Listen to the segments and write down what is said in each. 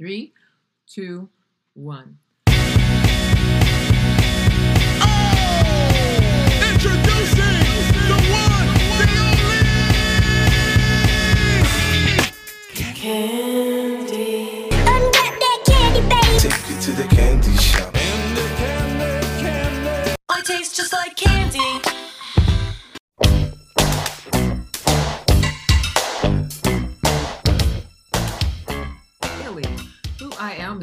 Three, two, one. Oh! Introducing the one, the only. Unwrap that candy, baby. Take you to the candy shop. Candy, candy, candy. I taste just like candy.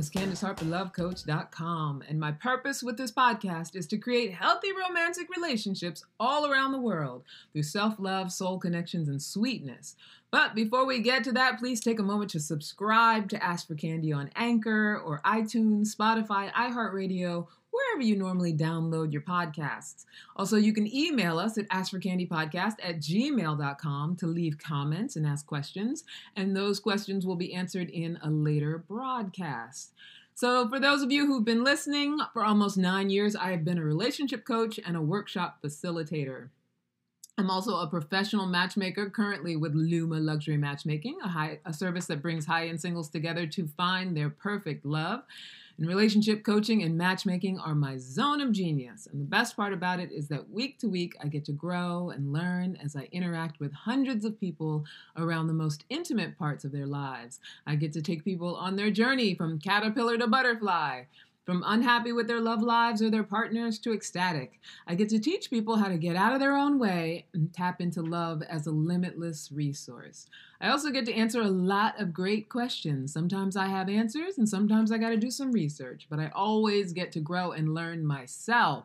Is CandiceHarperLoveCoach.com, and my purpose with this podcast is to create healthy romantic relationships all around the world through self love, soul connections, and sweetness. But before we get to that, please take a moment to subscribe to Ask for Candy on Anchor or iTunes, Spotify, iHeartRadio, wherever you normally download your podcasts. Also, you can email us at askforcandypodcast at gmail.com to leave comments and ask questions, and those questions will be answered in a later broadcast. So, for those of you who've been listening, for almost nine years, I have been a relationship coach and a workshop facilitator. I'm also a professional matchmaker currently with Luma Luxury Matchmaking, a, high, a service that brings high end singles together to find their perfect love. And relationship coaching and matchmaking are my zone of genius. And the best part about it is that week to week, I get to grow and learn as I interact with hundreds of people around the most intimate parts of their lives. I get to take people on their journey from caterpillar to butterfly. From unhappy with their love lives or their partners to ecstatic, I get to teach people how to get out of their own way and tap into love as a limitless resource. I also get to answer a lot of great questions. Sometimes I have answers and sometimes I got to do some research, but I always get to grow and learn myself.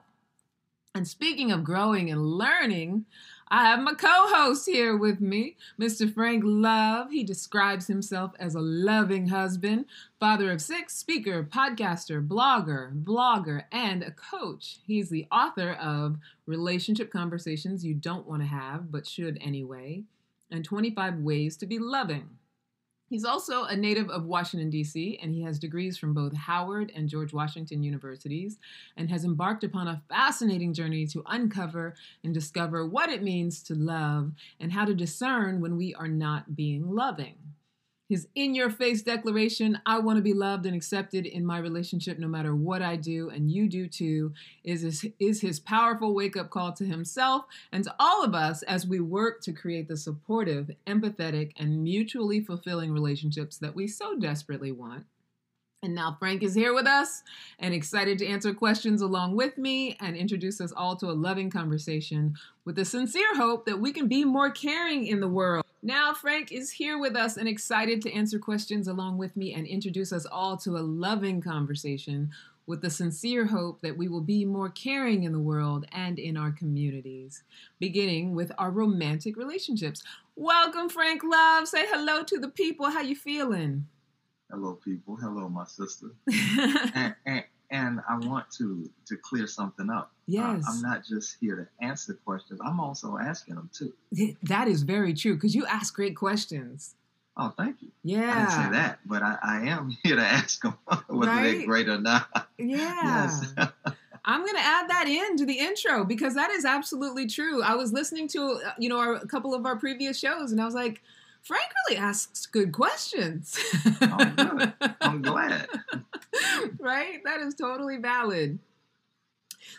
And speaking of growing and learning, I have my co host here with me, Mr. Frank Love. He describes himself as a loving husband, father of six, speaker, podcaster, blogger, blogger, and a coach. He's the author of Relationship Conversations You Don't Want to Have, but Should Anyway, and 25 Ways to Be Loving. He's also a native of Washington, D.C., and he has degrees from both Howard and George Washington universities and has embarked upon a fascinating journey to uncover and discover what it means to love and how to discern when we are not being loving. His in your face declaration, I want to be loved and accepted in my relationship no matter what I do, and you do too, is his, is his powerful wake up call to himself and to all of us as we work to create the supportive, empathetic, and mutually fulfilling relationships that we so desperately want. And now Frank is here with us and excited to answer questions along with me and introduce us all to a loving conversation with the sincere hope that we can be more caring in the world. Now Frank is here with us and excited to answer questions along with me and introduce us all to a loving conversation with the sincere hope that we will be more caring in the world and in our communities, beginning with our romantic relationships. Welcome Frank Love. Say hello to the people. How you feeling? Hello, people. Hello, my sister. and, and, and I want to to clear something up. Uh, Yes. I'm not just here to answer questions. I'm also asking them too. That is very true because you ask great questions. Oh, thank you. Yeah. I didn't say that, but I, I am here to ask them whether Right? they're great or not. Yeah. Yes. I'm going to add that in to the intro because that is absolutely true. I was listening to, uh, you know, our, a couple of our previous shows and I was like, Frank really asks good questions. Oh, good. I'm glad. right? That is totally valid.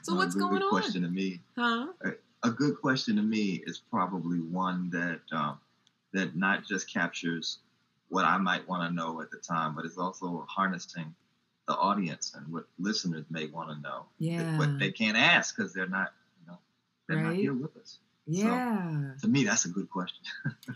So Well, what's good, going good on? question to me. Huh? A good question to me is probably one that um, that not just captures what I might want to know at the time, but is also harnessing the audience and what listeners may want to know. Yeah. But they can't ask because they're not, you know, they're not here with us. Yeah. To me, that's a good question.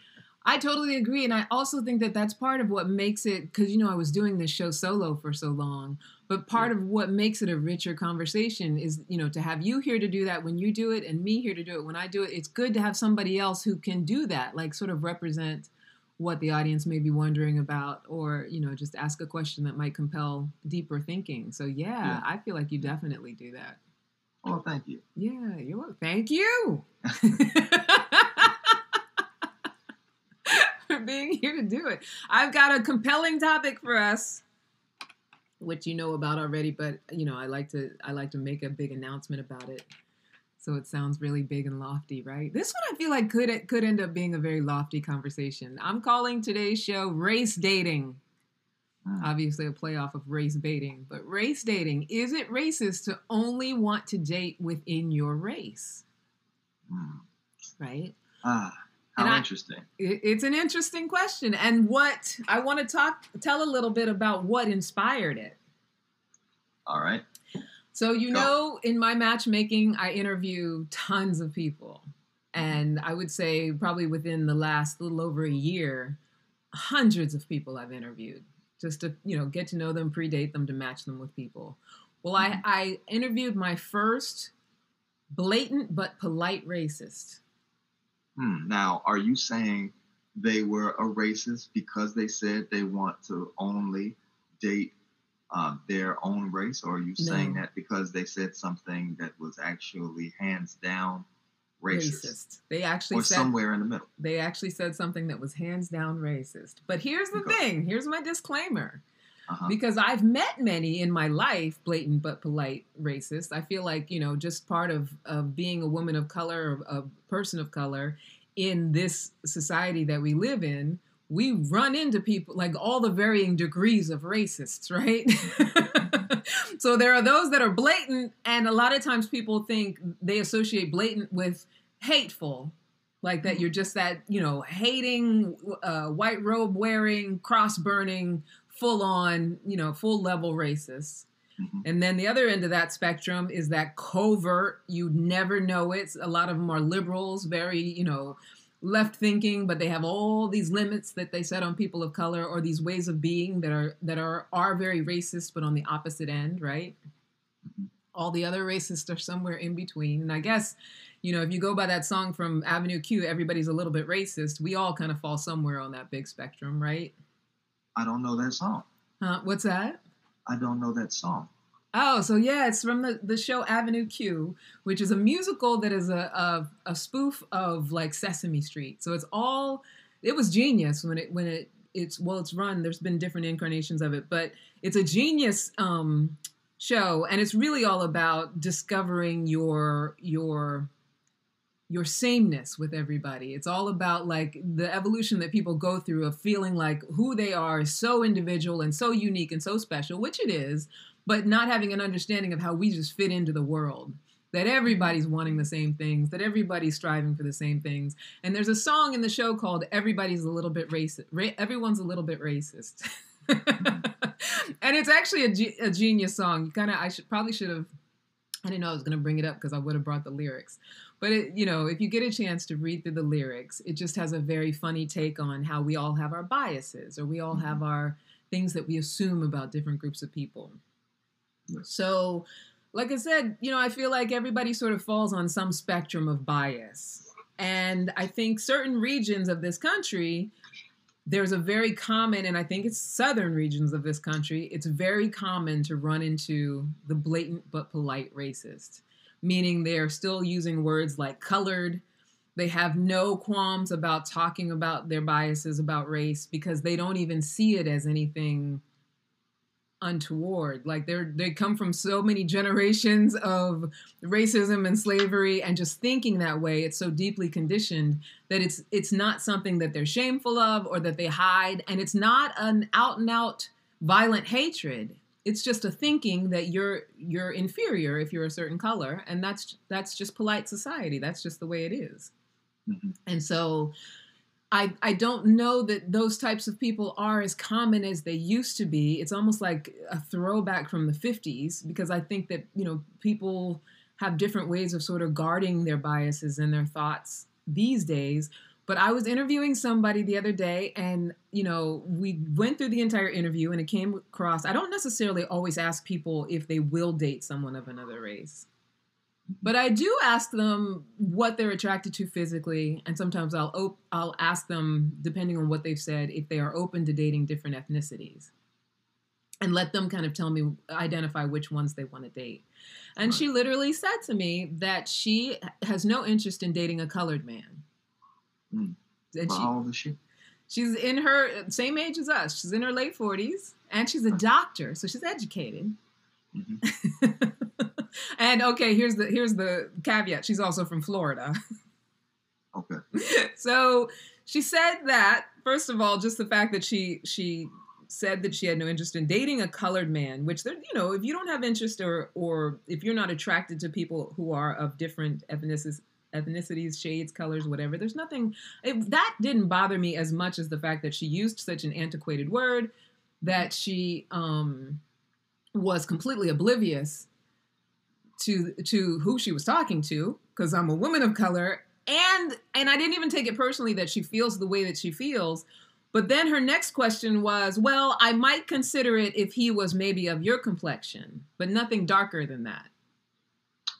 I totally agree. And I also think that that's part of what makes it, because, you know, I was doing this show solo for so long, but part of what makes it a richer conversation is, you know, to have you here to do that when you do it and me here to do it when I do it. It's good to have somebody else who can do that, like sort of represent what the audience may be wondering about or, you know, just ask a question that might compel deeper thinking. So, yeah, Yeah. I feel like you definitely do that. oh, thank you. Yeah, you're welcome. Thank you for being here to do it. I've got a compelling topic for us, which you know about already, but you know I like to I like to make a big announcement about it, so it sounds really big and lofty, right? This one I feel like could could end up being a very lofty conversation. I'm calling today's show "Race Dating." Mm. Obviously, a playoff of race baiting. But race dating, is it racist to only want to date within your race? Mm. Right? Ah, how And interesting. It- It's an interesting question. And what I want to talk, tell a little bit about what inspired it. All right. So, you Go. know, in my matchmaking, I interview tons of people. And I would say, probably within the last little over a year, hundreds of people I've interviewed just to, you know, get to know them, predate them, to match them with people. Well, I, mm-hmm. I interviewed my first blatant but polite racist. Hmm. Now, are you saying they were a racist because they said they want to only date um, their own race, or are you saying No. that because they said something that was actually hands down racist, Racist. They actually or said somewhere in the middle? they actually said something that was hands down racist. But here's the thing. Here's my disclaimer. Uh-huh. because I've met many in my life, blatant but polite racists. I feel like you know, just part of of being a woman of color, or a person of color, in this society that we live in, we run into people like all the varying degrees of racists, right? so there are those that are blatant, and a lot of times people think they associate blatant with hateful. Like that, you're just that, you know, hating, uh, white robe wearing, cross burning, full on, you know, full level racist. Mhm. And then the other end of that spectrum is that covert, you never know it. A lot of them are liberals, very, you know, left thinking, but they have all these limits that they set on people of color or these ways of being that are that are are very racist, but on the opposite end, right? Mhm. All the other racists are somewhere in between. And I guess, you know, if you go by that song from Avenue Q, everybody's a little bit racist. We all kind of fall somewhere on that big spectrum, right? I don't know that song. Huh? What's that? I don't know that song. Oh, so yeah, it's from the, the show Avenue Q, which is a musical that is a, a a spoof of like Sesame Street. So it's all it was genius when it when it it's well it's run. There's been different incarnations of it, but it's a genius um, show, and it's really all about discovering your your your sameness with everybody. It's all about like the evolution that people go through of feeling like who they are is so individual and so unique and so special, which it is, but not having an understanding of how we just fit into the world. That everybody's wanting the same things, that everybody's striving for the same things. And there's a song in the show called Everybody's a Little Bit Racist. Ra- everyone's a little bit racist. and it's actually a, ge- a genius song. You kind of, I should probably should have, I didn't know I was going to bring it up because I would have brought the lyrics. But it, you know, if you get a chance to read through the lyrics, it just has a very funny take on how we all have our biases or we all mm-hmm. have our things that we assume about different groups of people. So, like I said, you know, I feel like everybody sort of falls on some spectrum of bias. And I think certain regions of this country, there's a very common, and I think it's southern regions of this country, it's very common to run into the blatant but polite racist, meaning they're still using words like colored. They have no qualms about talking about their biases about race because they don't even see it as anything untoward. Like they're they come from so many generations of racism and slavery and just thinking that way. It's so deeply conditioned that it's it's not something that they're shameful of or that they hide, and it's not an out and out violent hatred. It's just a thinking that you're you're inferior if you're a certain color, and that's that's just polite society. That's just the way it is. Mhm. And so I I don't know that those types of people are as common as they used to be. It's almost like a throwback from the 50s because I think that, you know, people have different ways of sort of guarding their biases and their thoughts these days. But I was interviewing somebody the other day and, you know, we went through the entire interview and it came across I don't necessarily always ask people if they will date someone of another race. But I do ask them what they're attracted to physically, and sometimes I'll op- I'll ask them, depending on what they've said, if they are open to dating different ethnicities, and let them kind of tell me identify which ones they want to date. And she literally said to me that she has no interest in dating a colored man. Mm. And Well, she, how old is she? she's in her same age as us. She's in her late forties, and she's a doctor, so she's educated. Mhm. and okay, here's the here's the caveat. She's also from Florida. Okay. so she said that first of all, just the fact that she she said that she had no interest in dating a colored man, which there, you know, if you don't have interest or or if you're not attracted to people who are of different ethnicities, ethnicities, shades, colors, whatever, there's nothing. It, that didn't bother me as much as the fact that she used such an antiquated word, that she um, was completely oblivious to to who she was talking to, because I'm a woman of color, and and I didn't even take it personally that she feels the way that she feels. But then her next question was, well, I might consider it if he was maybe of your complexion, but nothing darker than that.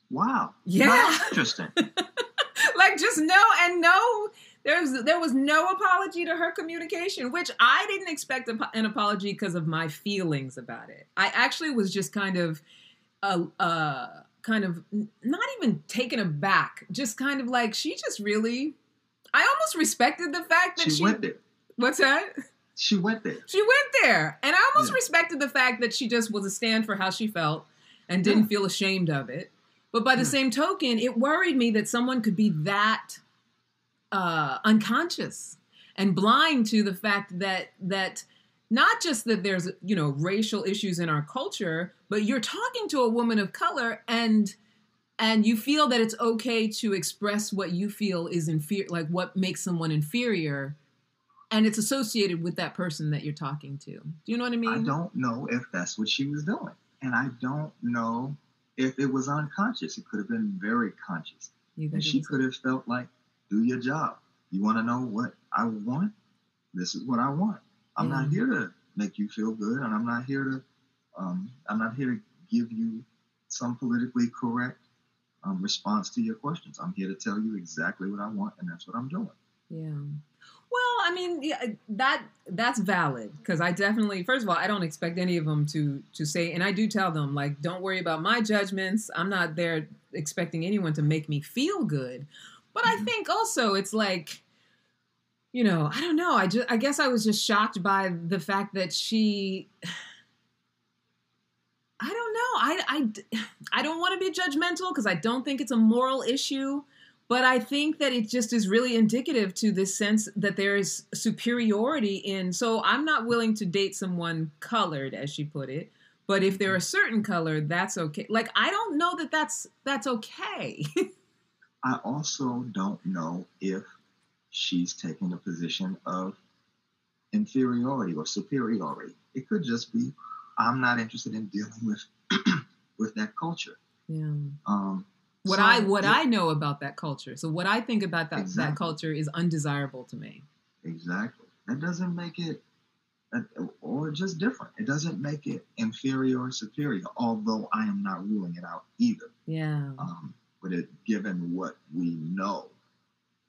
Wow. Yeah. Interesting. like just no and no there's there was no apology to her communication which i didn't expect an apology because of my feelings about it i actually was just kind of uh, uh kind of not even taken aback just kind of like she just really i almost respected the fact that she she, went there. what's that She went there. she went there and i almost Yeah. respected the fact that she just was a stand for how she felt and didn't Yeah. feel ashamed of it but by the Yeah. same token it worried me that someone could be that uh, unconscious and blind to the fact that that not just that there's you know racial issues in our culture but you're talking to a woman of color and and you feel that it's okay to express what you feel is inferior like what makes someone inferior and it's associated with that person that you're talking to do you know what i mean I don't know if that's what she was doing. And I don't know if it was unconscious. It could have been very conscious. And she could have felt like, do your job. You want to know what I want? This is what I want. I'm not here to make you feel good, and I'm not here to, um, I'm not here to give you some politically correct um, response to your questions. I'm here to tell you exactly what I want, and that's what I'm doing. Yeah. Well, I mean, yeah, that that's valid because I definitely, first of all, I don't expect any of them to to say, and I do tell them like, don't worry about my judgments. I'm not there expecting anyone to make me feel good. But I Mhm. think also it's like, you know, I don't know. I just, I guess I was just shocked by the fact that she. I don't know. I I I don't want to be judgmental because I don't think it's a moral issue. But I think that it just is really indicative to this sense that there is superiority in. So I'm not willing to date someone colored, as she put it. But if they're a certain color, that's okay. Like I don't know that that's that's okay. I also don't know if she's taking a position of inferiority or superiority. It could just be, I'm not interested in dealing with with that culture. yeah. Um, What so I what it- I know about that culture. So what I think about that that culture is undesirable to me. exactly that doesn't make it, or just different. It doesn't make it inferior or superior. Although I am not ruling it out either. Yeah. Um, but it, given what we know,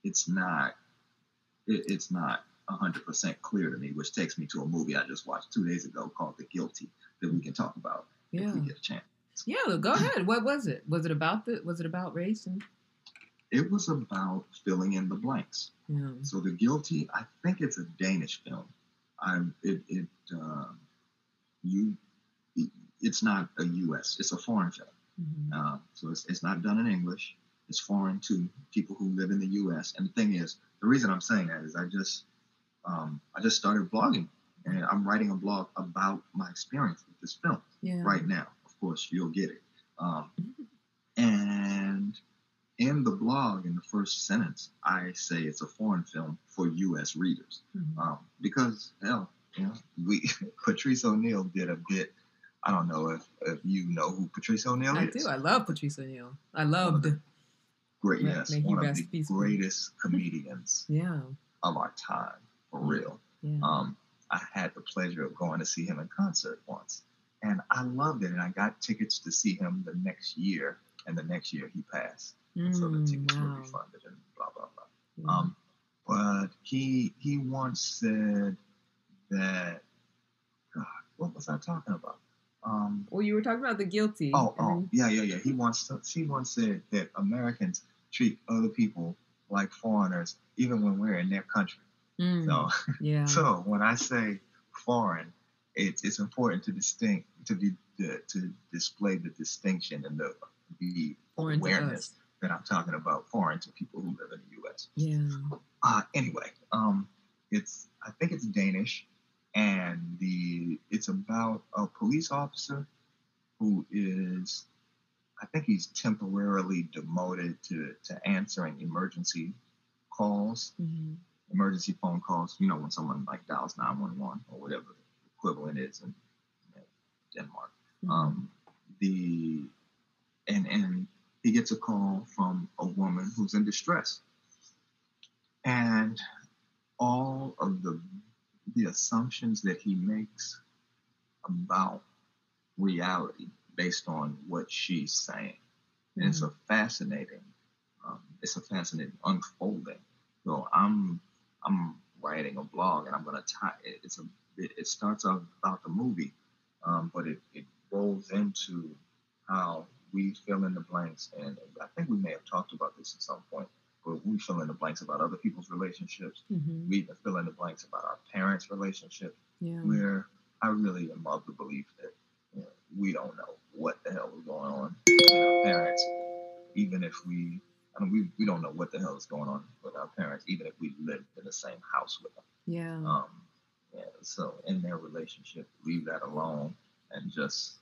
it's not. It, it's not hundred percent clear to me, which takes me to a movie I just watched two days ago called The Guilty that we can talk about Yeah. if we get a chance. Yeah, go ahead. What was it? Was it about the was it about race and It was about filling in the blanks. yeah. So The Guilty, I think it's a Danish film. I it it uh, you it's not a U.S. It's a foreign film. Mhm. Uh, so it's, it's not done in English. It's foreign to people who live in the U.S. And the thing is, the reason I'm saying that is I just um, I just started blogging, and I'm writing a blog about my experience with this film Yeah. right now. Of course, you'll get it. Um, and in the blog, in the first sentence, I say it's a foreign film for U.S. readers Mhm. um, because hell, you know, we Patrice O'Neal did a bit. I don't know if, if you know who Patrice O'Neal I is. I do. I love Patrice O'Neal. I loved. Great, yes, may he one of the greatest comedians Yeah. of our time, for real. Yeah. Um, I had the pleasure of going to see him in concert once, and I loved it. And I got tickets to see him the next year, and the next year he passed, and so the Mm, tickets were refunded and blah blah blah. Yeah. Um, but he he once said that God, what was I talking about? Um, well, you were talking about the guilty. oh, oh, then- yeah, yeah, yeah. He once he once said that Americans treat other people like foreigners, even when we're in their country. Mm, So, yeah. so when I say foreign, it's it's important to distinct to be to, to display the distinction and the the Foreign awareness that I'm talking about foreign to people who live in the U.S. Yeah. Uh, anyway, um, it's I think it's Danish, and the it's about a police officer who is I think he's temporarily demoted to to answering emergency calls, Mhm. emergency phone calls. You know when someone like dials nine one one or whatever equivalent is in you know, Denmark. Mhm. Um, the and and he gets a call from a woman who's in distress, and all of the the assumptions that he makes about reality based on what she's saying. And it's a fascinating, um, it's a fascinating unfolding. So I'm I'm writing a blog and I'm gonna tie it. It's a it, it starts off about the movie, um, but it, it rolls into how we fill in the blanks. And I think we may have talked about this at some point, but we fill in the blanks about other people's relationships. Mhm. We fill in the blanks about our parents' relationship Yeah. where I really am of the belief that you know, we don't know what the hell is going on with our parents, even if we, I mean, we, we don't know what the hell is going on with our parents, even if we lived in the same house with them. Yeah. Um, yeah, so in their relationship, leave that alone and just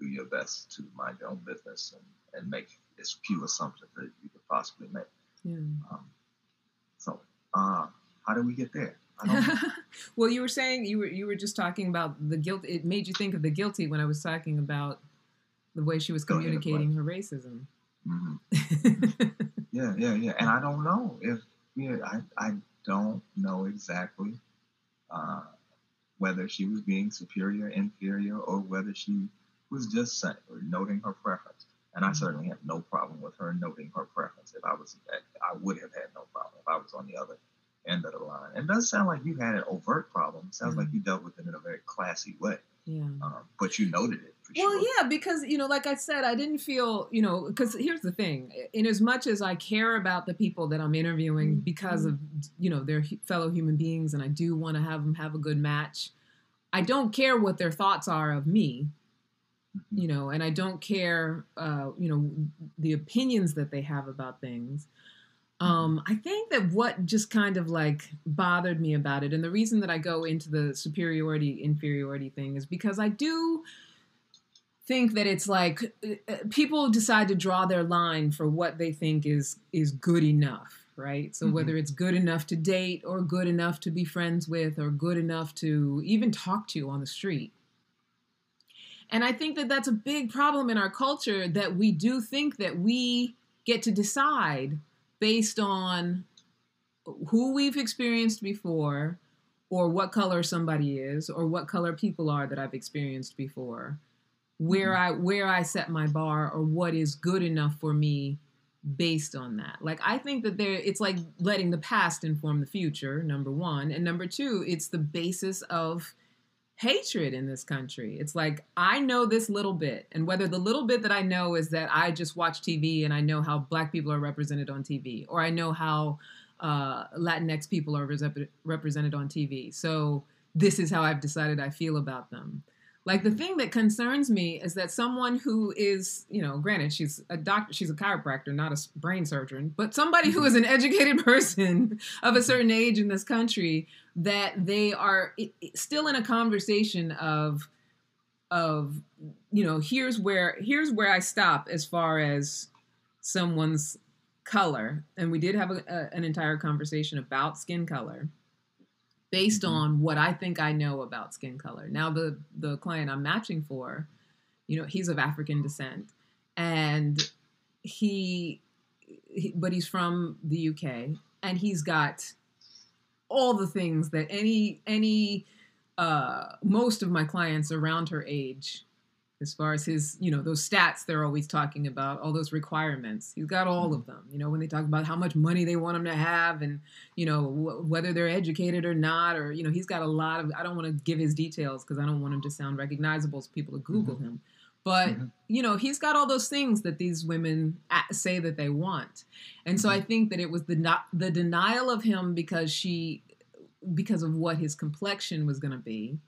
do your best to mind your own business and, and make as few assumptions that you could possibly make. yeah. Um, so, uh, how do we get there? I don't know. well, you were saying you were you were just talking about the guilt. It made you think of the guilty when I was talking about the way she was communicating her racism. Mhm. Yeah, yeah, yeah. And I don't know if yeah, I I don't know exactly uh, whether she was being superior, inferior, or whether she was just saying or noting her preference. And I Mhm. certainly have no problem with her noting her preference. If I was, I would have had no problem if I was on the other end of the line. It does sound like you had an overt problem. It sounds like you dealt with it in a very classy way, yeah. um, but you noted it for Well, sure. yeah, because you know, like I said, I didn't feel, you know, because here's the thing: in as much as I care about the people that I'm interviewing because of, you know, they're fellow human beings, and I do want to have them have a good match, I don't care what their thoughts are of me, you know, and I don't care, uh, you know, the opinions that they have about things. Um, I think that what just kind of like bothered me about it, and the reason that I go into the superiority inferiority thing is because I do think that it's like uh, uh, people decide to draw their line for what they think is is good enough, right? So Mhm. whether it's good enough to date or good enough to be friends with or good enough to even talk to on the street. And I think that that's a big problem in our culture that we do think that we get to decide based on who we've experienced before or what color somebody is or what color people are that I've experienced before where mm-hmm. I where I set my bar or what is good enough for me based on that. Like I think that there it's like letting the past inform the future, number 1, and number 2, it's the basis of hatred in this country. It's like I know this little bit, and whether the little bit that I know is that I just watch TV and I know how black people are represented on TV, or I know how uh, Latinx people are resep- represented on TV. So this is how I've decided I feel about them. Like the thing that concerns me is that someone who is, you know, granted she's a doctor, she's a chiropractor, not a brain surgeon, but somebody who is an mm-hmm. educated person of a certain age in this country, that they are still in a conversation of, of, you know, here's where here's where I stop as far as someone's color, and we did have a, a, an entire conversation about skin color based Mhm. on what I think I know about skin color. Now the the client I'm matching for, you know, he's of African descent and he, he but he's from the UK and he's got all the things that any any uh most of my clients around her age as far as his you know those stats they're always talking about all those requirements. He's got all mm-hmm. of them you know when they talk about how much money they want him to have and you know wh- whether they're educated or not or you know he's got a lot of i don't want to give his details because i don't want him to sound recognizable as people to google mm-hmm. him but Mhm. you know he's got all those things that these women a- say that they want. And so i mm-hmm. think that it was the not the denial of him because she because of what his complexion was going to be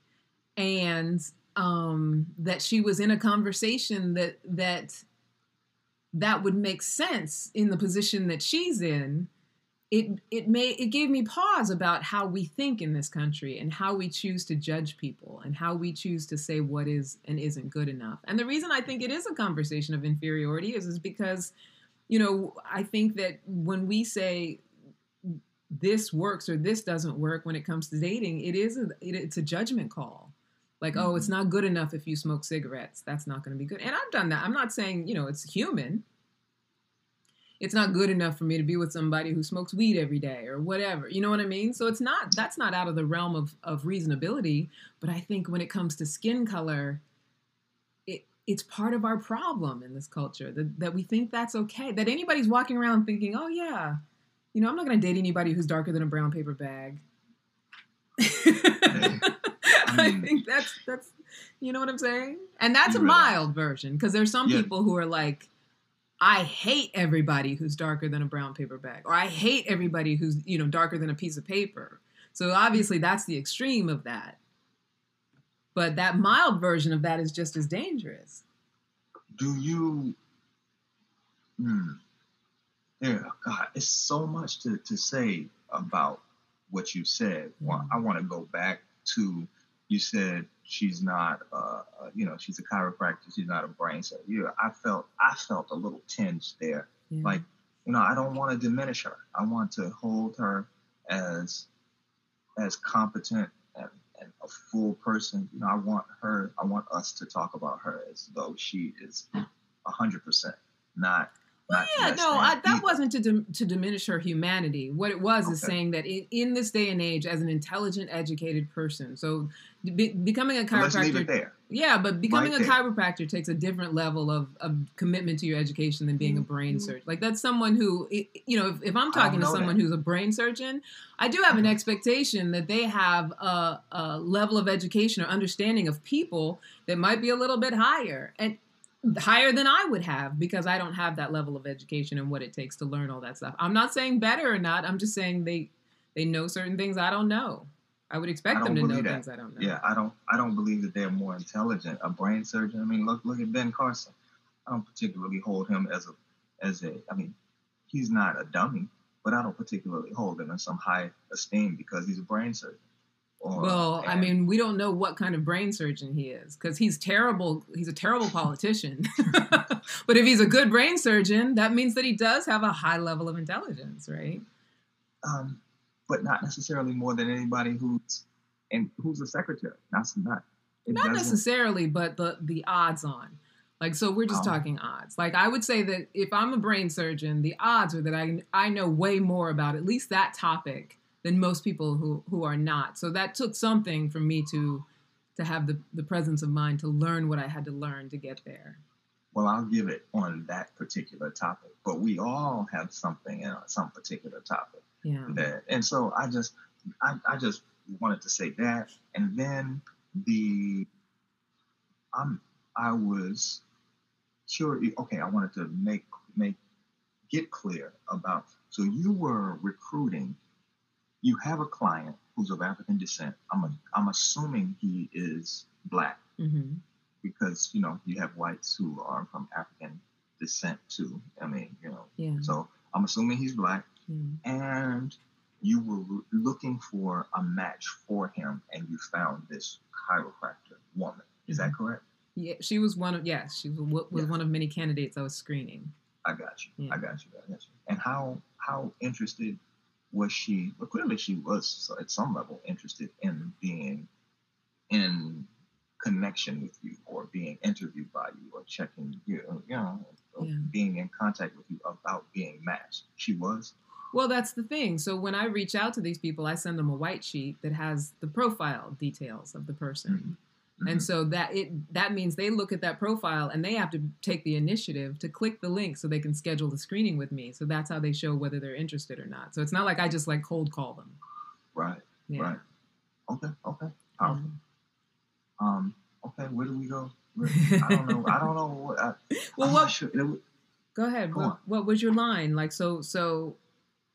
and um that she was in a conversation that that that would make sense in the position that she's in it it made it gave me pause about how we think in this country and how we choose to judge people and how we choose to say what is and isn't good enough. And the reason I think it is a conversation of inferiority is is because you know, I think that when we say this works or this doesn't work when it comes to dating, it is a, it, it's a judgment call. Like, oh, it's mm-hmm. not good enough if you smoke cigarettes. That's not going to be good. And I've done that. I'm not saying, you know, it's human. It's not good enough for me to be with somebody who smokes weed every day or whatever. You know what I mean? So it's not that's not out of the realm of of reasonability, but I think when it comes to skin color, it it's part of our problem in this culture that, that we think that's okay. That anybody's walking around thinking, "Oh yeah, you know, I'm not going to date anybody who's darker than a brown paper bag." I think that's that's you know what I'm saying? And that's a realize- mild version because there's some Yeah. people who are like I hate everybody who's darker than a brown paper bag or I hate everybody who's, you know, darker than a piece of paper. So obviously that's the extreme of that. But that mild version of that is just as dangerous. do you hmm, yeah god it's so much to, to say about what you said Well, i want to go back to you said she's not uh, uh you know she's a chiropractor she's not a brain surgeon. Yeah i felt i felt a little tinge there. Yeah. like you know i don't want to diminish her. I want to hold her as as competent and, and a full person. You know i want her i want us to talk about her as though she is a hundred percent not yeah, no, I, that wasn't to dim- to diminish her humanity. What it was is saying that in, in this day and age, as an intelligent, educated person, so be, becoming a So let's leave it chiropractor, there yeah, but becoming Right a chiropractor takes a different level of, of commitment to your education than being a brain surgeon. Like that's someone who, you know, if, if I'm talking to someone that. who's a brain surgeon, I do have an Mhm. expectation that they have a, a level of education or understanding of people that might be a little bit higher and higher than I would have because I don't have that level of education and what it takes to learn all that stuff. I'm not saying better or not. I'm just saying they they know certain things I don't know. I would expect I them to know that. things I don't know. yeah i don't i don't believe that they're more intelligent a brain surgeon i mean look look at ben carson i don't particularly hold him as a as a i mean he's not a dummy but i don't particularly hold him in some high esteem because he's a brain surgeon or, Well, I mean, we don't know what kind of brain surgeon he is because he's terrible. He's a terrible politician. but if he's a good brain surgeon, that means that he does have a high level of intelligence, right? um, but not necessarily more than anybody who's and who's a secretary. That's not. Not necessarily, but the the odds on. Like, so we're just Oh. talking odds. Like, I would say that if I'm a brain surgeon, the odds are that I I know way more about at least that topic than most people who who are not. So that took something for me to to have the the presence of mind to learn what I had to learn to get there. Well, I'll give it on that particular topic, but we all have something in some particular topic. Yeah. that and so i just I, I just wanted to say that and then the i'm i was sure okay i wanted to make make get clear about so you were recruiting you have a client who's of african descent i'm a, i'm assuming he is black hmm because you know you have whites who are from african descent too i mean you know Yeah. so i'm assuming he's black yeah. and you were looking for a match for him and you found this chiropractor woman. Is that correct? Yeah, she was one of yes, she was, was Yeah. one of many candidates I was screening. I got you. Yeah. I got you. I got you. And how how interested was she? Well, clearly she was at some level interested in being in connection with you or being interviewed by you or checking you, you know, Yeah. being in contact with you about being matched. She was. Well, that's the thing. So when I reach out to these people, I send them a white sheet that has the profile details of the person. Mhm. And so that it that means they look at that profile and they have to take the initiative to click the link so they can schedule the screening with me. So that's how they show whether they're interested or not. So it's not like I just like cold call them. Right. Yeah. Right. Okay. Okay. Powerful. Yeah. Um. Okay. Where do we go? Where- I don't know. I don't know. What, I, Well, I'm what sure. Go ahead. Go what, what was your line? Like so so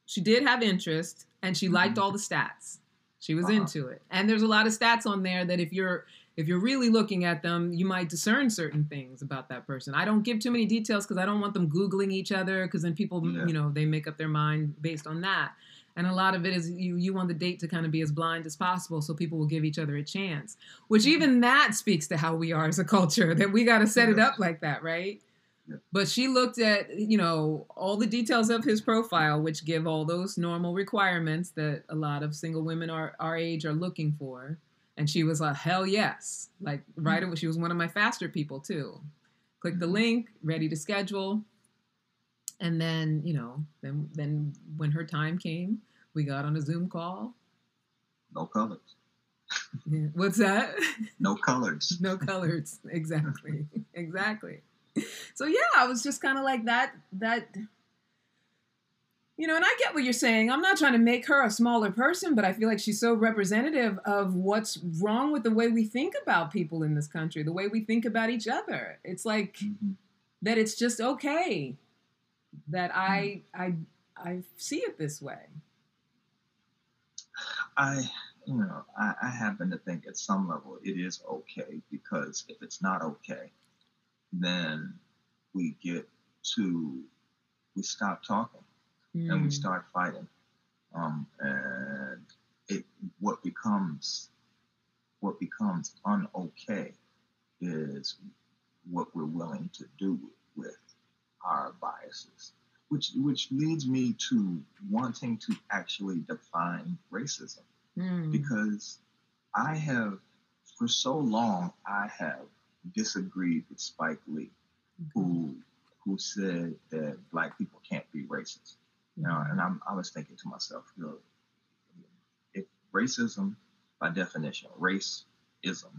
she did have interest and she liked Mhm. all the stats. She was Uh-huh. into it. And there's a lot of stats on there that if you're if you're really looking at them, you might discern certain things about that person. I don't give too many details because I don't want them googling each other because then people, Yeah. you know, they make up their mind based on that. And a lot of it is you you want the date to kind of be as blind as possible so people will give each other a chance. Which Mm-hmm. even that speaks to how we are as a culture that we got to set it up like that, right? Yeah. But she looked at, you know, all the details of his profile, which give all those normal requirements that a lot of single women our, our age are looking for. And she was like, hell yes. Like, right away, she was one of my faster people, too. Click the Mhm. link, ready to schedule. And then, you know, then, then when her time came, we got on a Zoom call. No colors. Yeah. What's that? No colors. no colors exactly exactly so yeah i was just kind of like that that you know and i get what you're saying. I'm not trying to make her a smaller person but i feel like she's so representative of what's wrong with the way we think about people in this country the way we think about each other. It's like Mhm. that it's just okay that i i i see it this way. I, you know, I, I happen to think at some level it is okay because if it's not okay, then we get to we stop talking and we Mm. start fighting, um, and it what becomes what becomes unokay is what we're willing to do with our biases which which leads me to wanting to actually define racism Mm. because I have for so long I have disagreed with Spike Lee who who said that black people can't be racist. You know, and I'm, I was thinking to myself, you know, if racism, by definition, racism,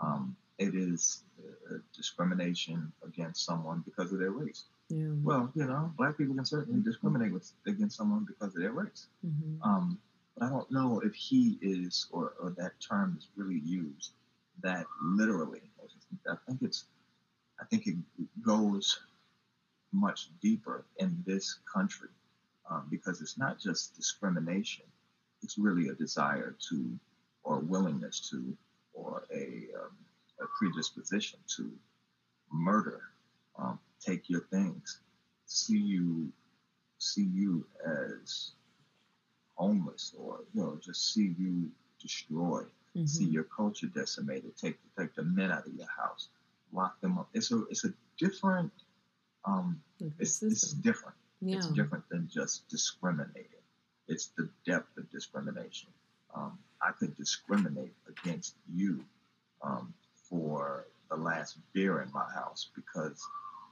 um, it is uh, discrimination against someone because of their race. yeah. Well, you know, black people can certainly discriminate with, against someone because of their race. Mhm. Um, but I don't know if he is, or, or that term is really used that literally. I think it's, I think it goes much deeper in this country um, because it's not just discrimination; it's really a desire to, or willingness to, or a, um, a predisposition to murder, um, take your things, see you, see you as homeless, or you know, just see you destroyed, see Mhm. your culture decimated, take take the men out of your house, lock them up. It's a it's a different um, it's, it's different. Yeah. It's different than just discriminating. It's the depth of discrimination. Um, I could discriminate against you um, for the last beer in my house because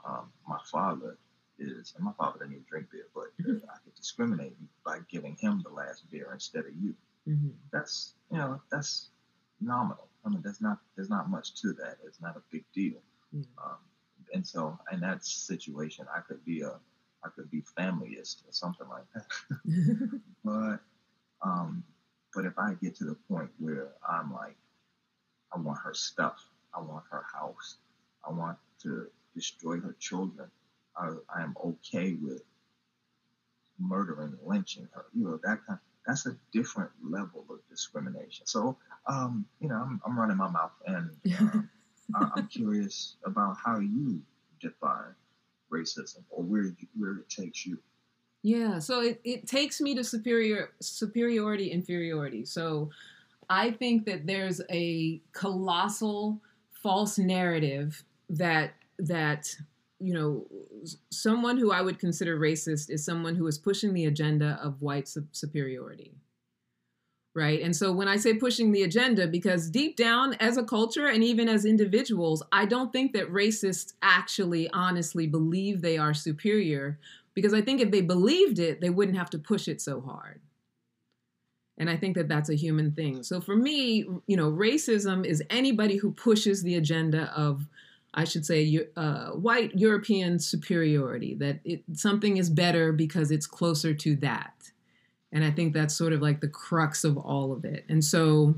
um, my father is, and my father didn't even drink beer, but uh, I could discriminate by giving him the last beer instead of you. Mhm. That's you know that's nominal. I mean, there's not there's not much to that. It's not a big deal. Yeah. Um, and so in that situation, I could be a I could be familyist or something like that. but um, but if I get to the point where I'm like, I want her stuff, I want her house, I want to destroy her children, I, I am okay with murdering, lynching her. You know that kind. That's a different level of discrimination. So, um, you know, I'm, I'm running my mouth, and um, I, I'm curious about how you define racism or where you, where it takes you. Yeah, so it, it takes me to superior superiority inferiority. So I think that there's a colossal false narrative that that you know someone who I would consider racist is someone who is pushing the agenda of white sup- superiority. Right? And so when I say pushing the agenda because deep down as a culture and even as individuals, I don't think that racists actually honestly believe they are superior because I think if they believed it, they wouldn't have to push it so hard. And I think that that's a human thing. So for me, you know, racism is anybody who pushes the agenda of, I should say, uh, white European superiority, that it, something is better because it's closer to that. And I think that's sort of like the crux of all of it. And so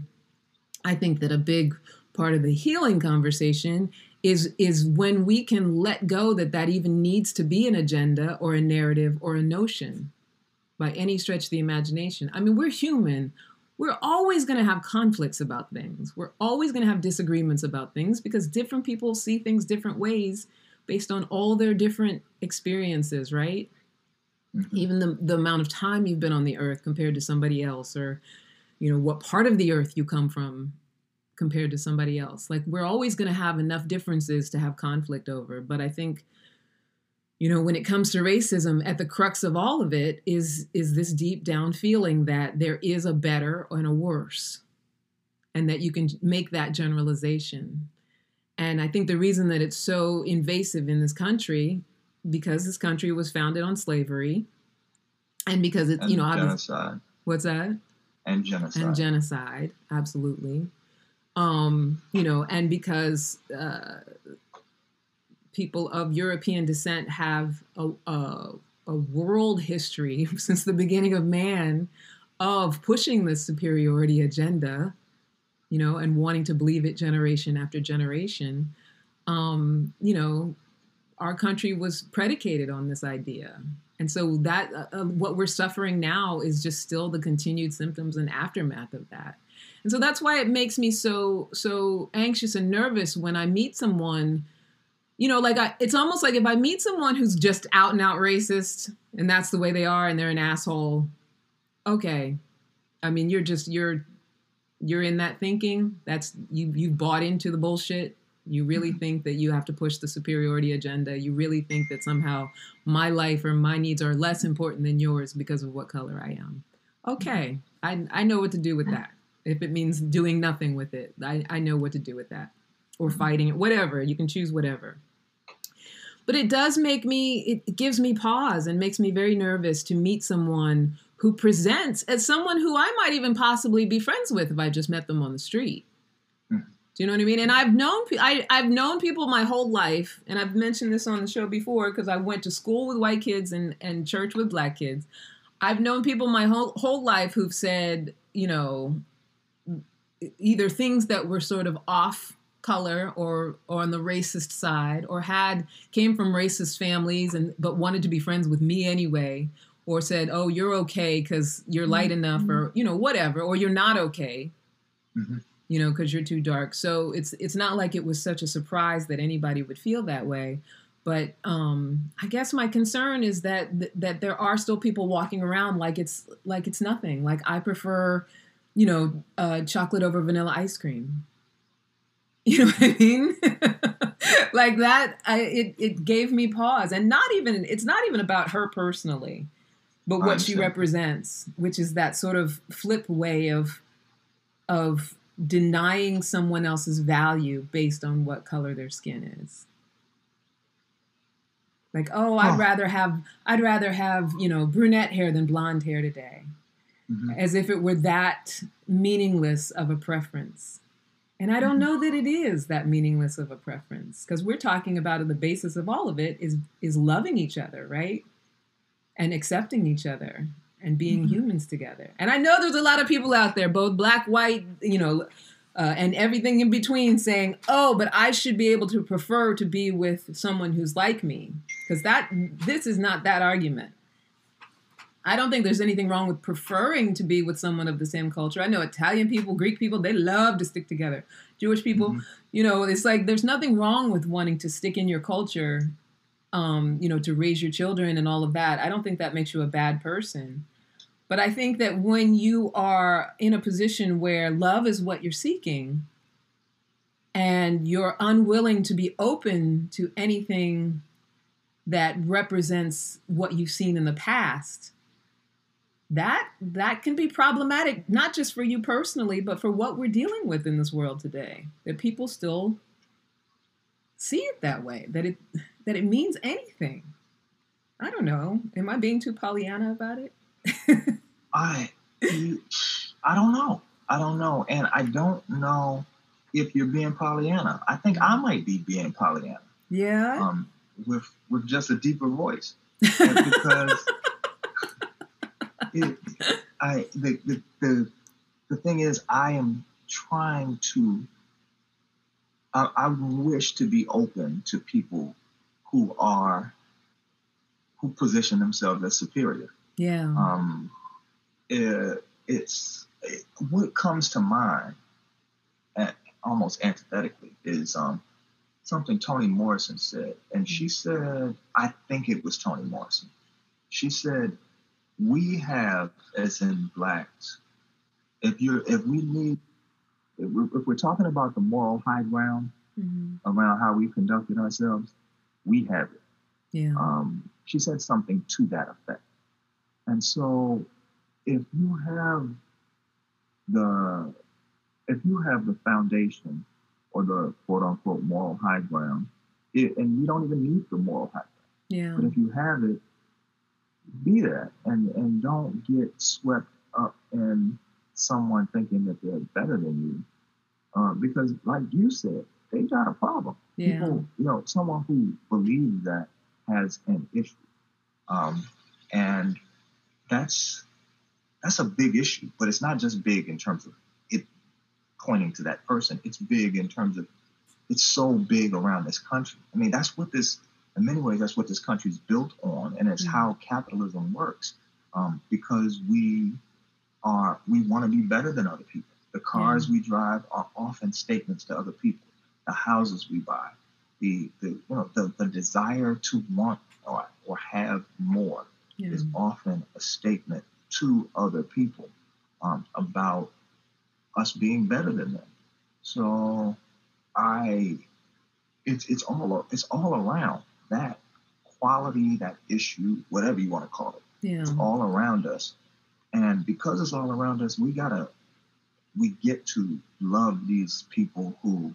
I think that a big part of the healing conversation is is when we can let go that that even needs to be an agenda or a narrative or a notion by any stretch of the imagination. I mean, we're human. we're always going to have conflicts about things. We're always going to have disagreements about things because different people see things different ways based on all their different experiences, right? Mm-hmm. Even the, the amount of time you've been on the earth compared to somebody else, or, you know, what part of the earth you come from compared to somebody else. Like, we're always going to have enough differences to have conflict over. But I think, you know when it comes to racism at the crux of all of it is is this deep down feeling that there is a better and a worse and that you can make that generalization and i think the reason that it's so invasive in this country because this country was founded on slavery and because it's And you know genocide. What's that? And genocide. and genocide. Absolutely. Um you know and because uh people of european descent have a, a, a world history since the beginning of man of pushing this superiority agenda you know and wanting to believe it generation after generation. Um you know our country was predicated on this idea. And so that uh, uh, what we're suffering now is just still the continued symptoms and aftermath of that. And so that's why it makes me so so anxious and nervous when i meet someone you know like I, it's almost like if i meet someone who's just out and out racist and that's the way they are and they're an asshole okay. I mean you're just you're you're in that thinking. That's you you bought into the bullshit you really mm-hmm. think that you have to push the superiority agenda. You really think that somehow my life or my needs are less important than yours because of what color i am. Okay i i know what to do with that. If it means doing nothing with it i i know what to do with that. Or mm-hmm. fighting it whatever. You can choose whatever. But it does make me it gives me pause and makes me very nervous to meet someone who presents as someone who I might even possibly be friends with if I just met them on the street. Do you know what I mean? And I've known pe- I, I've known people my whole life, and I've mentioned this on the show before because I went to school with white kids and, and church with black kids. I've known people my whole whole life who've said, you know, either things that were sort of off color or or on the racist side or had came from racist families and but wanted to be friends with me anyway or said oh you're okay because you're light enough or you know whatever or you're not okay Mhm. You know because you're too dark. So it's it's not like it was such a surprise that anybody would feel that way. But um i guess my concern is that th- that there are still people walking around like it's like it's nothing. Like i prefer you know uh, chocolate over vanilla ice cream. You know what I mean? like that, I, it it gave me pause, and not even it's not even about her personally, but what she represents, which is that sort of flip way of of denying someone else's value based on what color their skin is. Like, oh, I'd Huh. rather have I'd rather have you know brunette hair than blonde hair today, Mhm. as if it were that meaningless of a preference. And I don't know that it is that meaningless of a preference because we're talking about the basis of all of it is is loving each other, right? And accepting each other and being humans together. And I know there's a lot of people out there, both black, white, you know, uh, and everything in between, saying, "Oh, but I should be able to prefer to be with someone who's like me," because that this is not that argument. I don't think there's anything wrong with preferring to be with someone of the same culture. I know Italian people, Greek people, they love to stick together. Jewish people, you know, it's like there's nothing wrong with wanting to stick in your culture, um, you know, to raise your children and all of that. I don't think that makes you a bad person. But I think that when you are in a position where love is what you're seeking and you're unwilling to be open to anything that represents what you've seen in the past, that that can be problematic not just for you personally but for what we're dealing with in this world today that people still see it that way that it that it means anything. I don't know. Am i being too pollyanna about it I, I don't know. I don't know, and I don't know if you're being Pollyanna. I think I might be being Pollyanna, yeah um, with with just a deeper voice, And because it, I the, the the the thing is, I am trying to. I, I wish to be open to people who are who position themselves as superior yeah um, it, it's it- what comes to mind, at, almost antithetically, is um, something Toni Morrison said, and she said, I think it was Toni Morrison. She said, "We have, as in blacks, if you are if we need, if we're, if we're talking about the moral high ground Mhm. around how we conducted ourselves, we have it." Yeah. um, she said something to that effect. And so, if you have the if you have the foundation or the quote unquote moral high ground, it, and you don't even need the moral high ground, yeah. but if you have it, be that. And and don't get swept up in someone thinking that they're better than you, uh, because like you said, they got a problem. Yeah. people, you know, someone who believes that has an issue, um, and that's that's a big issue. But it's not just big in terms of it pointing to that person. It's big in terms of it's so big around this country. I mean, that's what this, in many ways, that's what this country's built on, and it's Mhm. how capitalism works. Um, because we are we want to be better than other people. The cars we drive are often statements to other people. The houses we buy, the the you know the, the desire to want or, or have more yeah. is often a statement to other people um, about us being better than them. So I it's it's all it's all around that quality, that issue, whatever you want to call it yeah. it's all around us. And because it's all around us, we gotta we get to love these people who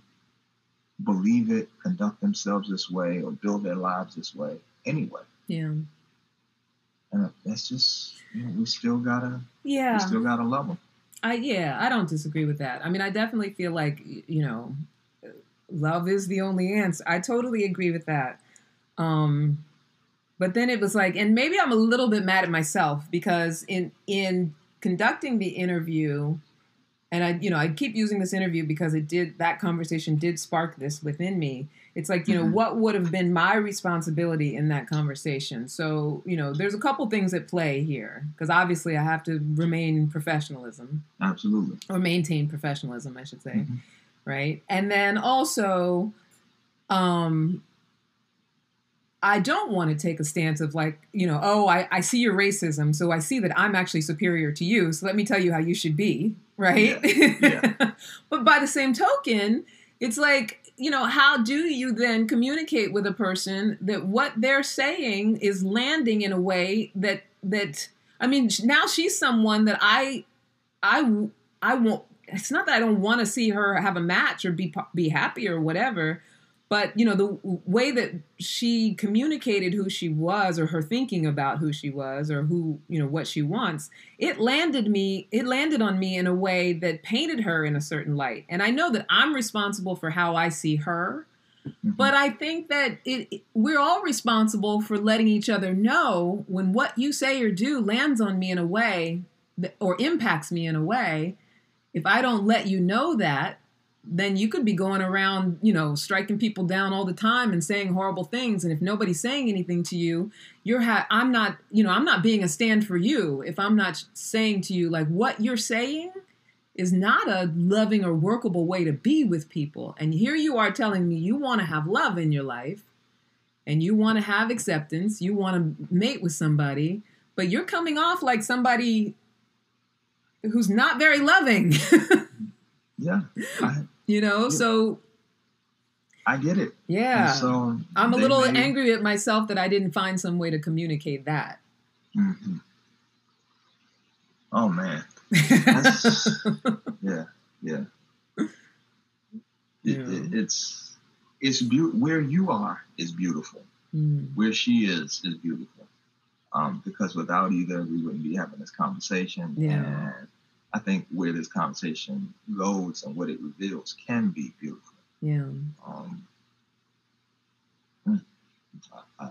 believe it, conduct themselves this way, or build their lives this way anyway. Yeah. And that's just you know, we still gotta Yeah. we still gotta love them. I yeah, I don't disagree with that. I mean, I definitely feel like you know, love is the only answer. I totally agree with that. Um, but then it was like, and maybe I'm a little bit mad at myself because in in conducting the interview, and I you know I keep using this interview because it did that conversation did spark this within me. It's like you know Mhm. what would have been my responsibility in that conversation. So you know, there's a couple things at play here because obviously I have to remain professionalism Absolutely. or maintain professionalism, I should say, Mhm. right? And then also, um, I don't want to take a stance of like, you know, oh, I, I see your racism, so I see that I'm actually superior to you, so let me tell you how you should be, right? Yeah. but by the same token, it's like, you know, how do you then communicate with a person that what they're saying is landing in a way that that I mean, now she's someone that I I I won't. It's not that I don't want to see her have a match or be be happy or whatever, but you know the way that she communicated who she was or her thinking about who she was or who you know what she wants. It landed me. It landed on me in a way that painted her in a certain light, and I know that I'm responsible for how I see her. Mhm. But I think that it, it- we're all responsible for letting each other know when what you say or do lands on me in a way that, or impacts me in a way. If I don't let you know that, then you could be going around, you know, striking people down all the time and saying horrible things. And if nobody's saying anything to you, you're ha- I'm not, you know, I'm not being a stand for you if I'm not saying to you like what you're saying is not a loving or workable way to be with people. And here you are telling me you want to have love in your life and you want to have acceptance, you want to mate with somebody, but you're coming off like somebody who's not very loving, Yeah, I, you know? So, I get it. yeah. And so I'm a little angry at myself that I didn't find some way to communicate that. Mhm. Oh man. Yeah, yeah. It- Yeah. it- it's it's beau- where you are is beautiful. Mm, Where she is is beautiful. Um, because without either, we wouldn't be having this conversation. Yeah. And I think where this conversation goes and what it reveals can be beautiful. yeah. Um, I, I,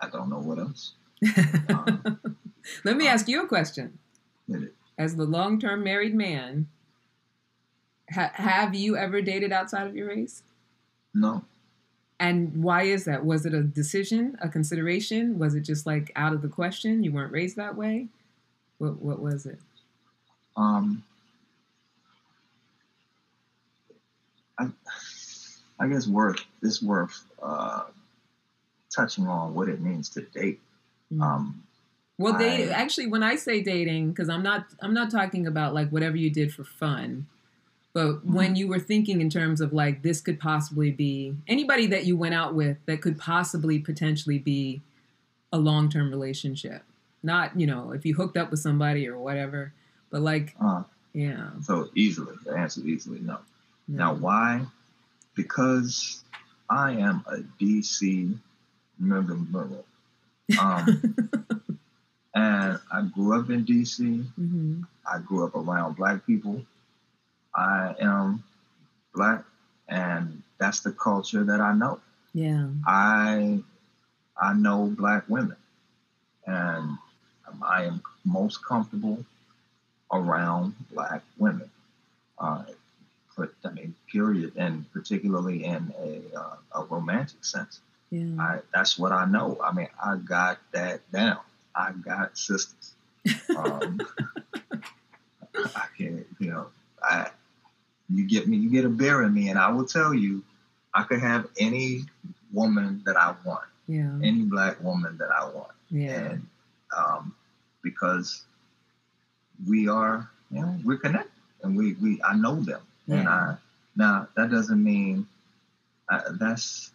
I don't know what else. Um, Let me ask you a question. As the long term married man, ha- have you ever dated outside of your race? No, And why is that? Was it a decision, a consideration? Was it just like out of the question? You weren't raised that way? What, what was it? Um, I, I guess worth it's worth uh, touching on what it means to date. Mm-hmm. Um, well, they I, actually, when I say dating, because I'm not I'm not talking about like whatever you did for fun, but mm-hmm. when you were thinking in terms of like this could possibly be anybody that you went out with that could possibly potentially be a long term relationship. Not you know if you hooked up with somebody or whatever but like uh, yeah. so easily, the answer is easily no. no. Now, why? Because I am a DC member. member. Um, and I grew up in DC. hmm I grew up around black people. I am black, and that's the culture that I know. Yeah. I I know black women, and I am most comfortable around black women. Uh, but I mean, period, and particularly in a uh, a romantic sense. Yeah. I that's what I know. I mean, I got that down. I got sisters. Um, I can't, you know, I you get me, you get a beer in me, and I will tell you, I could have any woman that I want, Yeah. any black woman that I want, Yeah. and um, because we are, you know, we're connected, and we we I know them, and Yeah. I now that doesn't mean uh, that's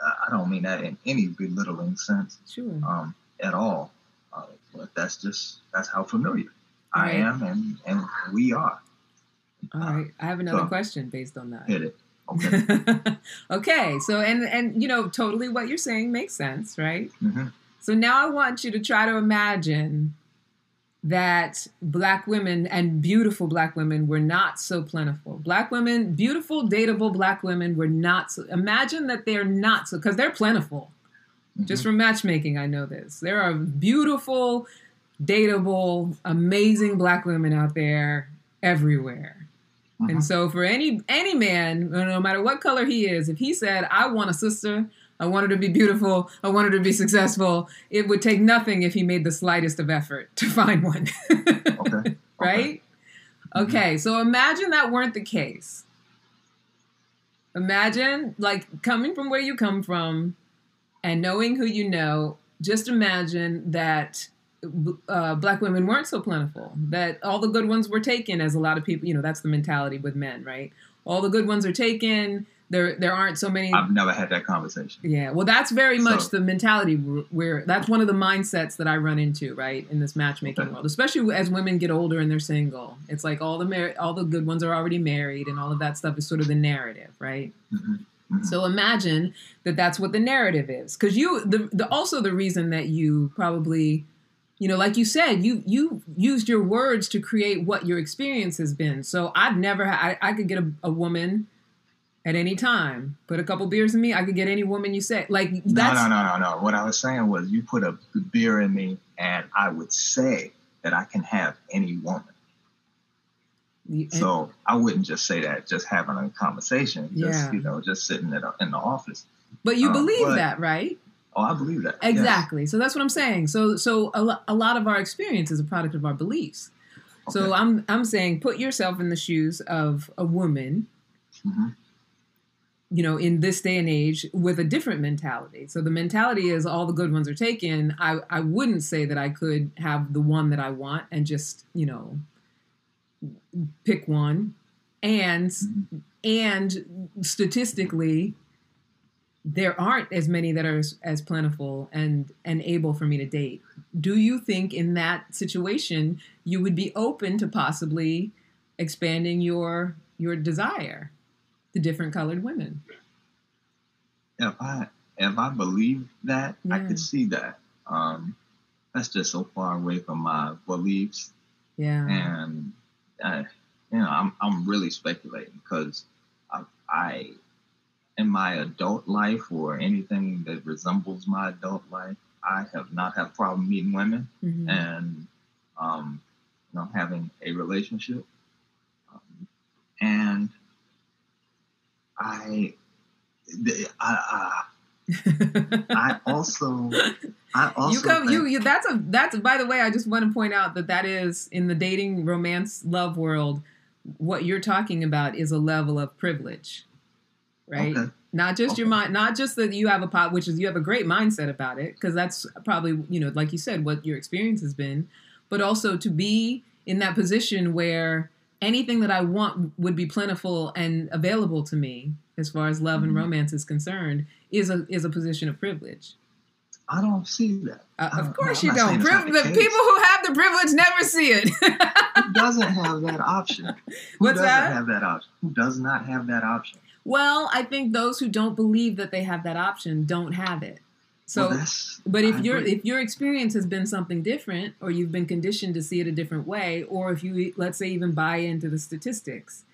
I don't mean that in any belittling sense Sure. um, at all. Uh, but that's just that's how familiar I am, and and we are. All right. I have another so- question based on that. Hit it. Okay. okay. So and and you know totally what you're saying makes sense, right? Mm-hmm. So now I want you to try to imagine that black women and beautiful black women were not so plentiful. Black women, beautiful, dateable black women were not so. Imagine that they're not so, because they're plentiful. Just from matchmaking, I know this. There are beautiful, dateable, amazing black women out there everywhere. Mhm. And so for any any man, no matter what color he is, if he said, "I want a sister," I wanted to be beautiful. I wanted to be successful. It would take nothing if he made the slightest of effort to find one. Okay. right? Okay, so imagine that weren't the case. Imagine, like, coming from where you come from and knowing who you know, just imagine that uh, black women weren't so plentiful, that all the good ones were taken, as a lot of people, you know, that's the mentality with men, right? All the good ones are taken. There, there aren't so many. I've never had that conversation. Yeah, well, that's very much So- the mentality wh- where that's one of the mindsets that I run into, right, in this matchmaking Okay. world, especially as women get older and they're single. It's like all the mar- all the good ones are already married, and all of that stuff is sort of the narrative, right? Mhm. Mhm. So imagine that that's what the narrative is, because you the, the also the reason that you probably, you know, like you said, you you used your words to create what your experience has been. So I've never I, I could get a, a woman at any time, put a couple beers in me, I could get any woman you say. Like No, that's no, no, no, no. What I was saying was you put a beer in me, and I would say that I can have any woman. So I wouldn't just say that just having a conversation, just Yeah. you know, just sitting in, in the office. but you uh, believe but- that, right? Oh, I believe that. Yes. Exactly. So that's what I'm saying. So so a, a lot of our experience is a product of our beliefs. So I'm I'm saying put yourself in the shoes of a woman, Mhm. You know, in this day and age with a different mentality. So the mentality is all the good ones are taken. I I wouldn't say that I could have the one that I want and just, you know, pick one. And and statistically there aren't as many that are as, as plentiful and and able for me to date. Do you think in that situation you would be open to possibly expanding your your desire to different colored women? if I if I believe that, I could see that. Um, that's just so far away from my beliefs, Yeah. and I, you know, I'm I'm really speculating because I, I, in my adult life or anything that resembles my adult life, I have not had a problem meeting women Mhm. and um, you know having a relationship, um, and I, I, I, I also, I also you come you, you that's a that's by the way I just want to point out that that is in the dating romance love world what you're talking about is a level of privilege right? Okay. Not just your mind, not just that you have a pot, which is you have a great mindset about it, because that's probably you know, like you said, what your experience has been, but also to be in that position where anything that I want would be plentiful and available to me, as far as love and Mhm. romance is concerned, is a is a position of privilege. I don't see that. Uh, of course I'm you don't. saying it's Priv- not the the people who have the privilege never see it. Who doesn't have that option? Who What's doesn't that? have that option? Who does not have that option? well, I think those who don't believe that they have that option don't have it. So, well, but if your if your experience has been something different, or you've been conditioned to see it a different way, or if you let's say even buy into the statistics,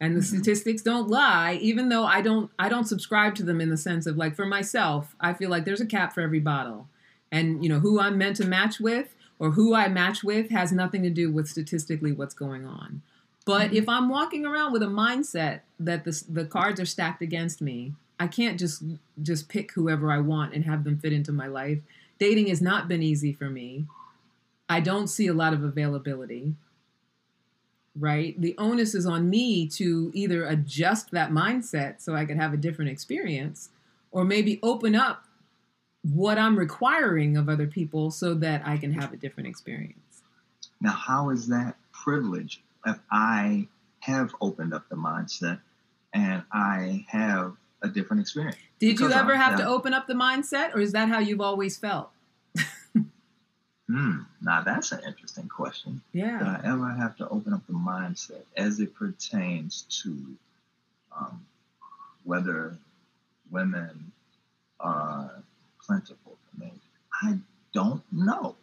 and the Mhm. statistics don't lie, even though I don't I don't subscribe to them in the sense of like for myself, I feel like there's a cap for every bottle, and you know who I'm meant to match with or who I match with has nothing to do with statistically what's going on. But Mhm. if I'm walking around with a mindset that the the cards are stacked against me, I can't just just pick whoever I want and have them fit into my life. Dating has not been easy for me. I don't see a lot of availability. Right? The onus is on me to either adjust that mindset so I could have a different experience or maybe open up what I'm requiring of other people so that I can have a different experience. now, how is that privilege if I have opened up the mindset and I have a different experience? Did you ever have to open up the mindset or is that how you've always felt? Hmm. Now that's an interesting question. Yeah. Did I ever have to open up the mindset as it pertains to um, whether women are plentiful to me? I don't know.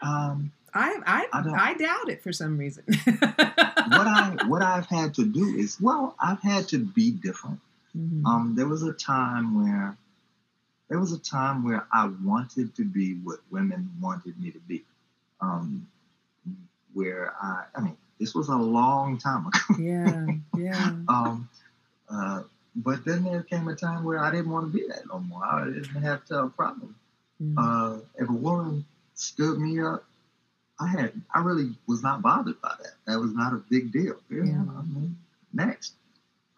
Um, I I I I doubt it for some reason. what I what I've had to do is well, I've had to be different. Mhm. Um, there was a time where there was a time where I wanted to be what women wanted me to be. Um, where I, I mean, this was a long time ago. yeah, yeah. um, uh, but then there came a time where I didn't want to be that no more. I didn't have to have a problem. Mm. Uh, if a woman stood me up, I had, I really was not bothered by that. That was not a big deal. Yeah, Yeah. I mean, next.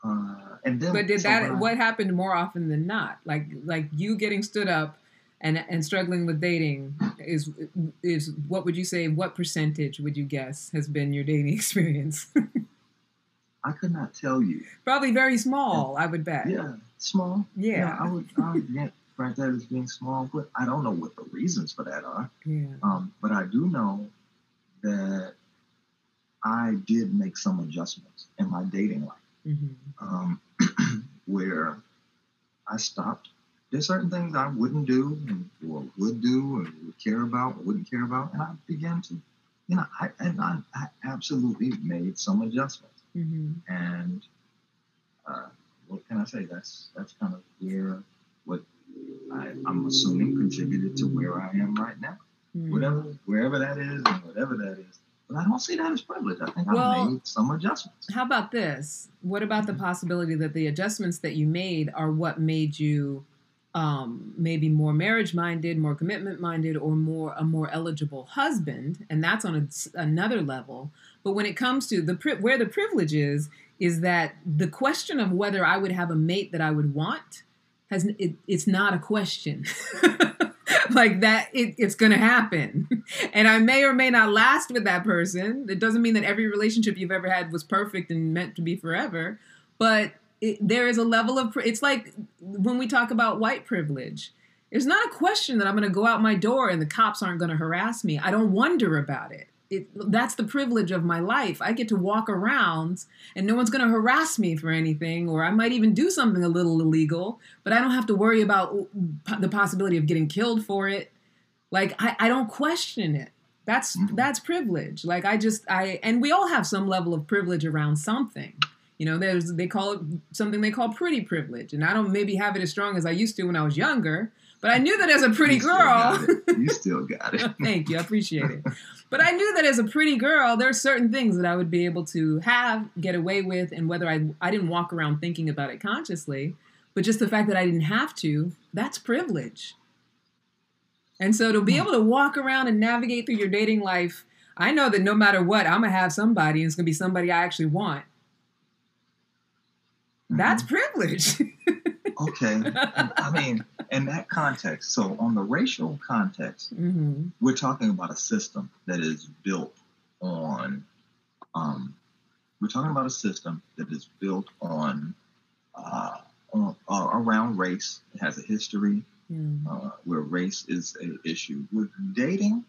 Uh, and then, But did so that what happened more often than not? Like like you getting stood up and and struggling with dating is is what would you say what percentage would you guess has been your dating experience? I could not tell you. Probably very small, I would bet. Yeah, small. Yeah. I would, I would get right that as being small, but I don't know what the reasons for that are. Yeah. Um, but I do know that I did make some adjustments in my dating life. Mhm. um, where I stopped. There's certain things I wouldn't do and or would do and would care about or wouldn't care about, and I began to, you know, I and I, I absolutely made some adjustments. Mhm. And uh, what can I say? That's that's kind of where what I, I'm assuming contributed to where I am right now. Mhm. Whatever, wherever that is, and whatever that is. But I don't see that as privilege. I think Well- I made some adjustments. How about this? What about the possibility that the adjustments that you made are what made you um, maybe more marriage minded, more commitment minded, or more a more eligible husband? And that's on a, another level. But when it comes to the where the privilege is, is that the question of whether I would have a mate that I would want has it, it's not a question. like that it, it's going to happen. And i may or may not last with that person. It doesn't mean that every relationship you've ever had was perfect and meant to be forever but it, there is a level of it's like when we talk about white privilege. It's not a question that i'm going to go out my door and the cops aren't going to harass me. I don't wonder about it it, that's the privilege of my life. I get to walk around and no one's going to harass me for anything, or I might even do something a little illegal, but I don't have to worry about the possibility of getting killed for it. Like I, I don't question it. That's Mhm. that's privilege. Like I just I and we all have some level of privilege around something. You know, there's they call it something they call pretty privilege, and I don't maybe have it as strong as I used to when I was younger. But I knew that as a pretty You girl. You still got it. Thank you. I appreciate it. But I knew that as a pretty girl, there are certain things that I would be able to have, get away with, and whether I I didn't walk around thinking about it consciously, but just the fact that I didn't have to, that's privilege. And so to be able to walk around and navigate through your dating life, I know that no matter what, I'm gonna have somebody, and it's gonna be somebody I actually want. That's Mhm. privilege. okay. I mean, in that context, so on the racial context, hmm we're talking about a system that is built on um, we're talking about a system that is built on, uh, on uh, around race. It has a history. Uh, where race is an issue. With dating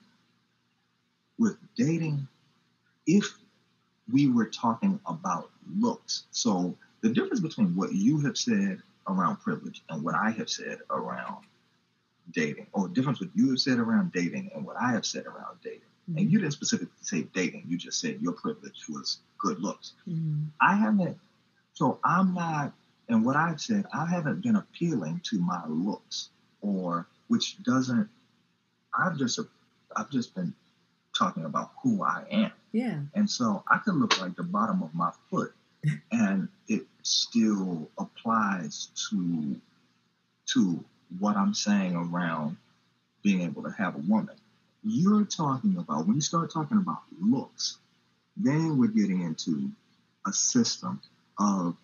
with dating if we were talking about looks. So the difference between what you have said around privilege and what i have said around dating or the difference what you have said around dating and what i have said around dating and you didn't specifically say dating you just said your privilege was good looks Mhm. I haven't, so I'm not, and what I've said, I haven't been appealing to my looks or, which doesn't, I've just, I've just been talking about who I am. Yeah. And so I can look like the bottom of my foot and it still applies to, to what I'm saying around being able to have a woman. You're talking about, when you start talking about looks, then we're getting into a system of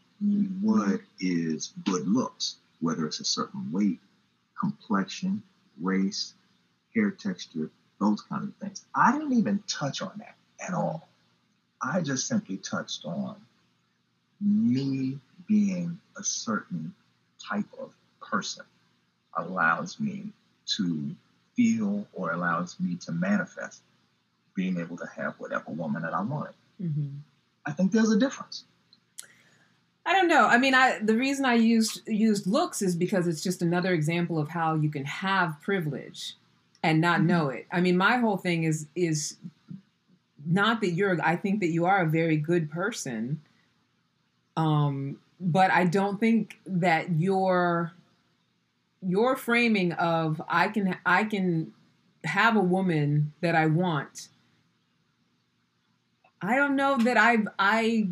what is good looks, whether it's a certain weight, complexion, race, hair texture, those kind of things. I didn't even touch on that at all. I just simply touched on me being a certain type of person allows me to feel or allows me to manifest being able to have whatever woman that I want. hmm I think there's a difference. I don't know. I mean, I the reason I used used looks is because it's just another example of how you can have privilege and not know it. I mean, my whole thing is is not that you're I think that you are a very good person. Um, but I don't think that your your framing of I can I can have a woman that I want. I don't know that I I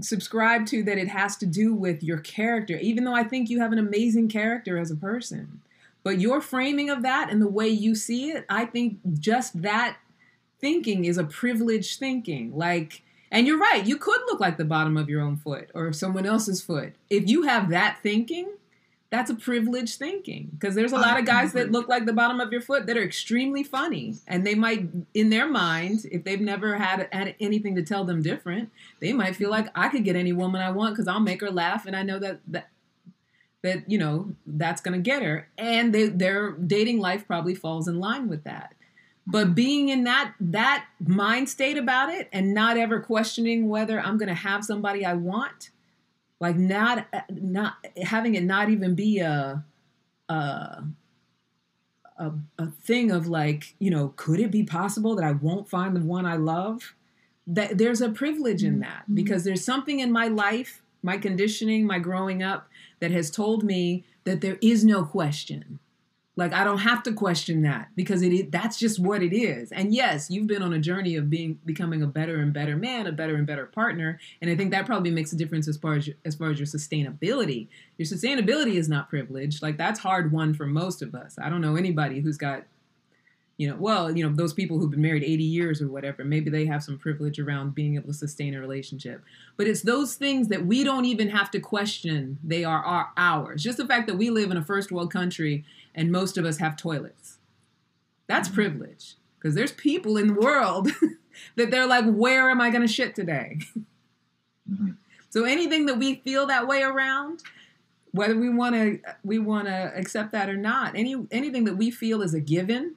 subscribe to that it has to do with your character, even though I think you have an amazing character as a person. But your framing of that and the way you see it, I think just that thinking is a privileged thinking. Like, and you're right, you could look like the bottom of your own foot or someone else's foot. If you have that thinking, that's a privileged thinking because there's a lot of guys that look like the bottom of your foot that are extremely funny and they might in their mind if they've never had, had anything to tell them different they might feel like i could get any woman i want because i'll make her laugh and i know that that that you know that's going to get her. And they, their dating life probably falls in line with that but being in that that mind state about it and not ever questioning whether i'm going to have somebody i want like not not having it not even be a a a, a thing of like you know could it be possible that i won't find the one i love? That there's a privilege in that mm-hmm. because there's something in my life my conditioning my growing up that has told me that there is no question like i don't have to question that because it is, that's just what it is. And yes you've been on a journey of being becoming a better and better man a better and better partner. And i think that probably makes a difference as far as as far as your sustainability. Your sustainability is not privilege like that's hard won for most of us. I don't know anybody who's got you know well you know those people who've been married 80 years or whatever maybe they have some privilege around being able to sustain a relationship. But it's those things that we don't even have to question. They are our, ours. Just the fact that we live in a first world country and most of us have toilets. That's privilege because there's people in the world that they're like where am i going to shit today? Mhm. so anything that we feel that way around whether we want to we want to accept that or not any anything that we feel is a given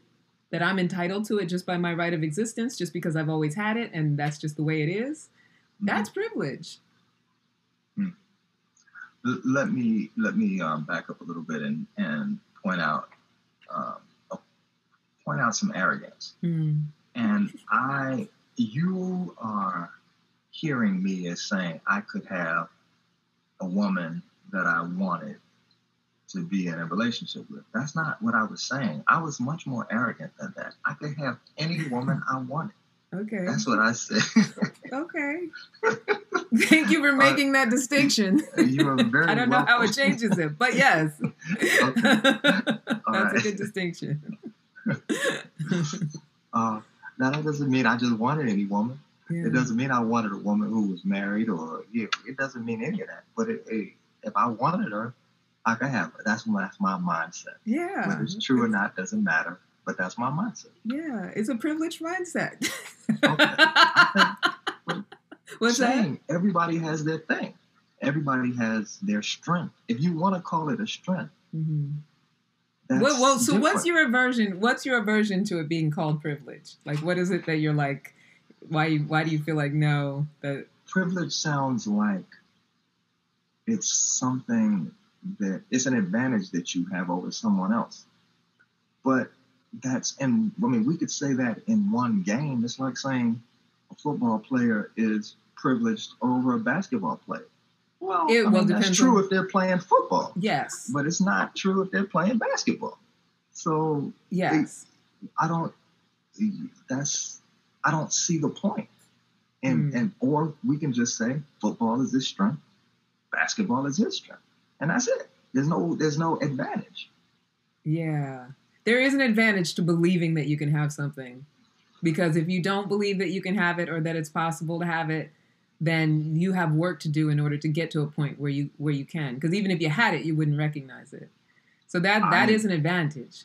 that i'm entitled to it just by my right of existence just because i've always had it and that's just the way it is that's privilege. L- let me let me um, back up a little bit and and point out um, point out some arrogance. Hmm. And I, you are hearing me as saying I could have a woman that I wanted to be in a relationship with. That's not what I was saying. I was much more arrogant than that. I could have any woman I wanted. okay That's what I said. okay thank you for making that distinction you are very. i don't know how it changes it but yes Okay. that's a good distinction Uh, now that doesn't mean I just wanted any woman. Yeah. It doesn't mean I wanted a woman who was married or yeah, it doesn't mean any of that. But it, it, if I wanted her, I could have her. That's my that's my mindset. Yeah. Whether it's true or not doesn't matter. But that's my mindset. Yeah, it's a privileged mindset. Okay. What's that? Saying everybody has their thing. Everybody has their strength. If you want to call it a strength, Mhm. Well, well, so what's your aversion? What's your aversion to it being called privilege? Like, what is it that you're like? Why? Why do you feel like no? That privilege sounds like it's something that it's an advantage that you have over someone else. But that's and I mean we could say that in one game. It's like saying a football player is privileged over a basketball player. Well, It- I mean, that's true on- if they're playing football, yes, but it's not true if they're playing basketball. So yes, I don't. That's I don't see the point. And Mm. and or we can just say football is his strength, basketball is his strength, and that's it. There's no there's no advantage. yeah. There is an advantage to believing that you can have something, because if you don't believe that you can have it or that it's possible to have it, then you have work to do in order to get to a point where you where you can. Because even if you had it, you wouldn't recognize it. So that that I- is an advantage.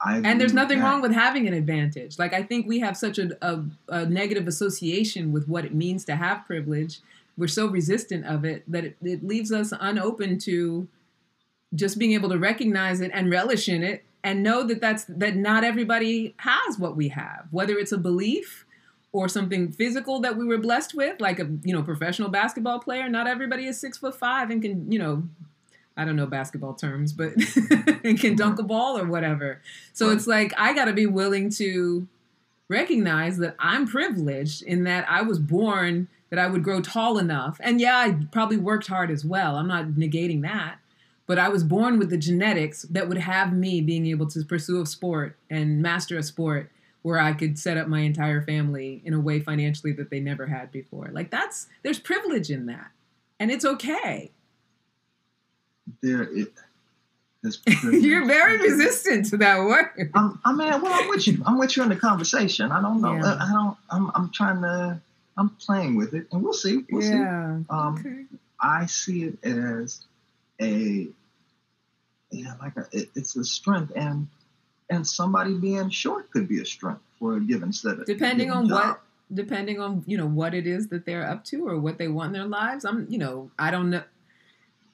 I and there's nothing that. wrong with having an advantage like i think we have such a, a, a negative association with what it means to have privilege we're so resistant of it that it, it leaves us unopen to just being able to recognize it and relish in it and know that that's that not everybody has what we have whether it's a belief or something physical that we were blessed with like a you know professional basketball player not everybody is six foot five and can you know I don't know basketball terms, but and can dunk a ball or whatever. So it's like I got to be willing to recognize that I'm privileged in that I was born that I would grow tall enough. And yeah, I probably worked hard as well. I'm not negating that. But I was born with the genetics that would have me being able to pursue a sport and master a sport where I could set up my entire family in a way financially that they never had before. Like that's there's privilege in that. And it's okay. There it. You're very resistant to that word. I'm, I mean, well, I'm with you. I'm with you in the conversation. I don't know. Yeah. I don't. I'm. I'm trying to. I'm playing with it, and we'll see. We'll see. yeah. Um, okay. I see it as a yeah, like a, it, it's a strength, and and somebody being short could be a strength for a given set of Depending given on job. what depending on, you know, what it is that they're up to or what they want in their lives. I'm, you know, I don't know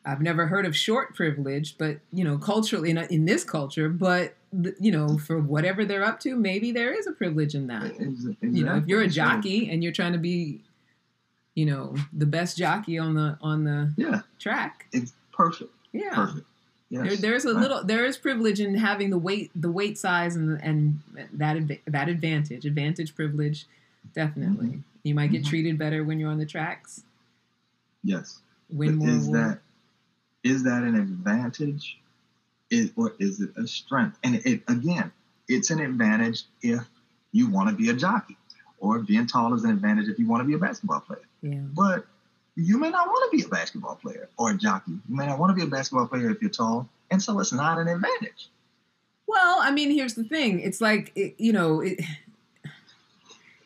I've never heard of short privilege, but you know, culturally in, in this culture, but you know, for whatever they're up to, maybe there is a privilege in that. Ex- You know, if you're a jockey and you're trying to be, you know, the best jockey on the on the yeah, track, it's perfect, yeah, perfect. Yes. There, there's a Right. little there is privilege in having the weight the weight size and and that that advantage advantage privilege definitely Mm-hmm. you might get Mhm. treated better when you're on the tracks Yes. win But more is awards. that is that an advantage is, or is it a strength and it again it's an advantage if you want to be a jockey or being tall is an advantage if you want to be a basketball player yeah but you may not want to be a basketball player or a jockey. You may not want to be a basketball player if you're tall and so it's not an advantage. Well i mean here's the thing. It's like it, you know it,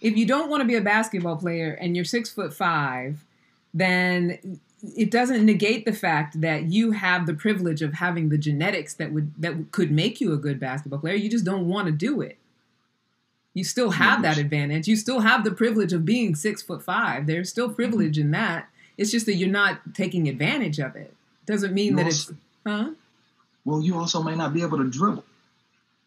if you don't want to be a basketball player and you're six foot five then it doesn't negate the fact that you have the privilege of having the genetics that would that could make you a good basketball player. You just don't want to do it. You still have that advantage. You still have the privilege of being six foot five. There's still privilege in that it's just that you're not taking advantage of it. Doesn't mean You that also- it's huh? Well you also may not be able to dribble.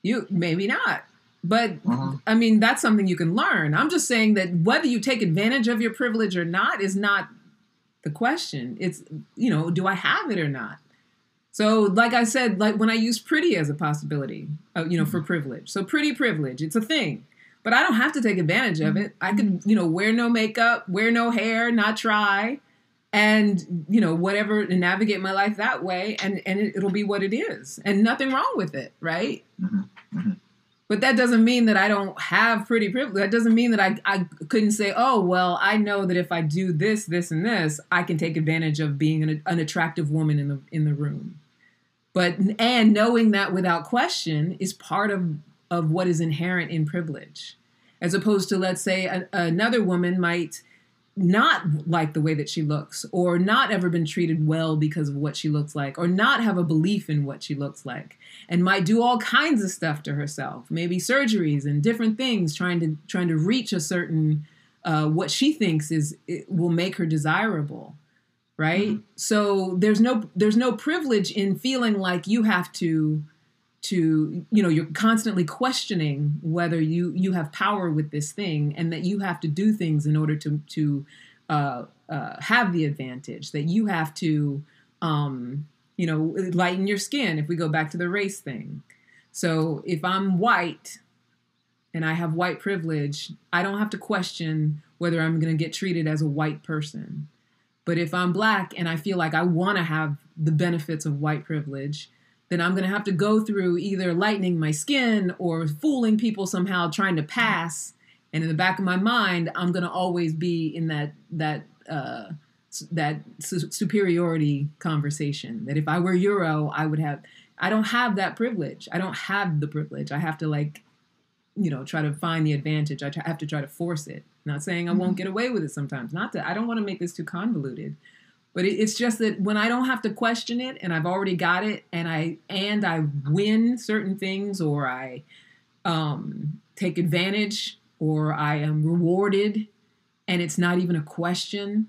You maybe not. But Mhm. i mean that's something you can learn. I'm just saying that whether you take advantage of your privilege or not is not the question. It's you know do i have it or not? So like i said like when i use pretty as a possibility uh, you know for privilege. So pretty privilege it's a thing. But i don't have to take advantage of it. I could you know wear no makeup wear no hair not try and you know whatever and navigate my life that way and and it, it'll be what it is and nothing wrong with it right Mhm. Mhm. but that doesn't mean that I don't have pretty privilege. That doesn't mean that I, I couldn't say, oh, well, I know that if I do this, this, and this, I can take advantage of being an, an attractive woman in the in the room. But and knowing that without question is part of of what is inherent in privilege. as opposed to let's say a, another woman might not like the way that she looks or not ever been treated well because of what she looks like or not have a belief in what she looks like and might do all kinds of stuff to herself. Maybe surgeries and different things trying to trying to reach a certain uh, what she thinks is it will make her desirable right? So there's no there's no privilege in feeling like you have to to you know you're constantly questioning whether you you have power with this thing and that you have to do things in order to to uh, uh, have the advantage that you have to um, you know lighten your skin if we go back to the race thing. So if i'm white and i have white privilege i don't have to question whether i'm going to get treated as a white person. But if i'm black and i feel like i want to have the benefits of white privilege then I'm going to have to go through either lightening my skin or fooling people somehow trying to pass. And in the back of my mind, I'm going to always be in that that uh, that su- superiority conversation. That if I were Euro, I would have. I don't have that privilege. I don't have the privilege. I have to like, you know, try to find the advantage. I try, have to try to force it. Not saying I won't get away with it sometimes. Not that I don't want to make this too convoluted but it, it's just that when i don't have to question it and i've already got it and i and i win certain things or i um, take advantage or i am rewarded and it's not even a question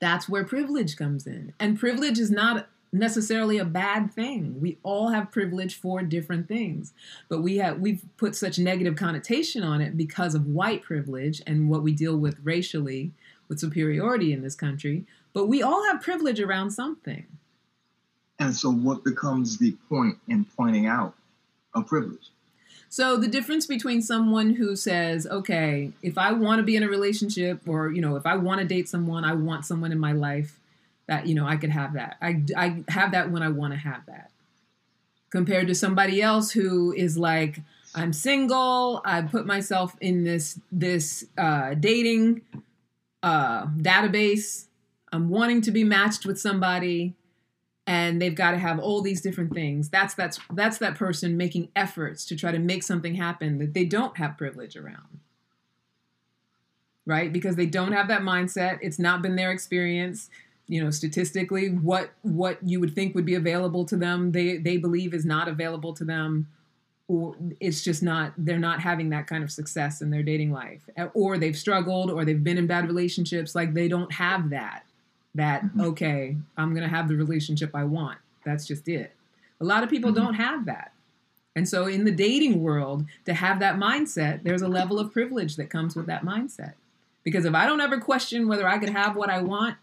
that's where privilege comes in. And privilege is not necessarily a bad thing. We all have privilege for different things. But we have we've put such negative connotation on it because of white privilege and what we deal with racially with superiority in this country but we all have privilege around something And so, what becomes the point in pointing out a privilege? So the difference between someone who says, "Okay, if I want to be in a relationship, or you know, if I want to date someone, I want someone in my life that you know I could have that. I I have that when I want to have that." Compared to somebody else who is like, "I'm single. I put myself in this this uh, dating uh, database. I'm wanting to be matched with somebody." and they've got to have all these different things. That's that's that's that person making efforts to try to make something happen that they don't have privilege around. Right? Because they don't have that mindset. It's not been their experience. You know statistically what what you would think would be available to them they they believe is not available to them or it's just not they're not having that kind of success in their dating life. Or they've struggled or they've been in bad relationships like they don't have that that mm-hmm. okay i'm gonna have the relationship i want. That's just it. A lot of people mm-hmm. don't have that. And so in the dating world to have that mindset there's a level of privilege that comes with that mindset. Because if i don't ever question whether i could have what i want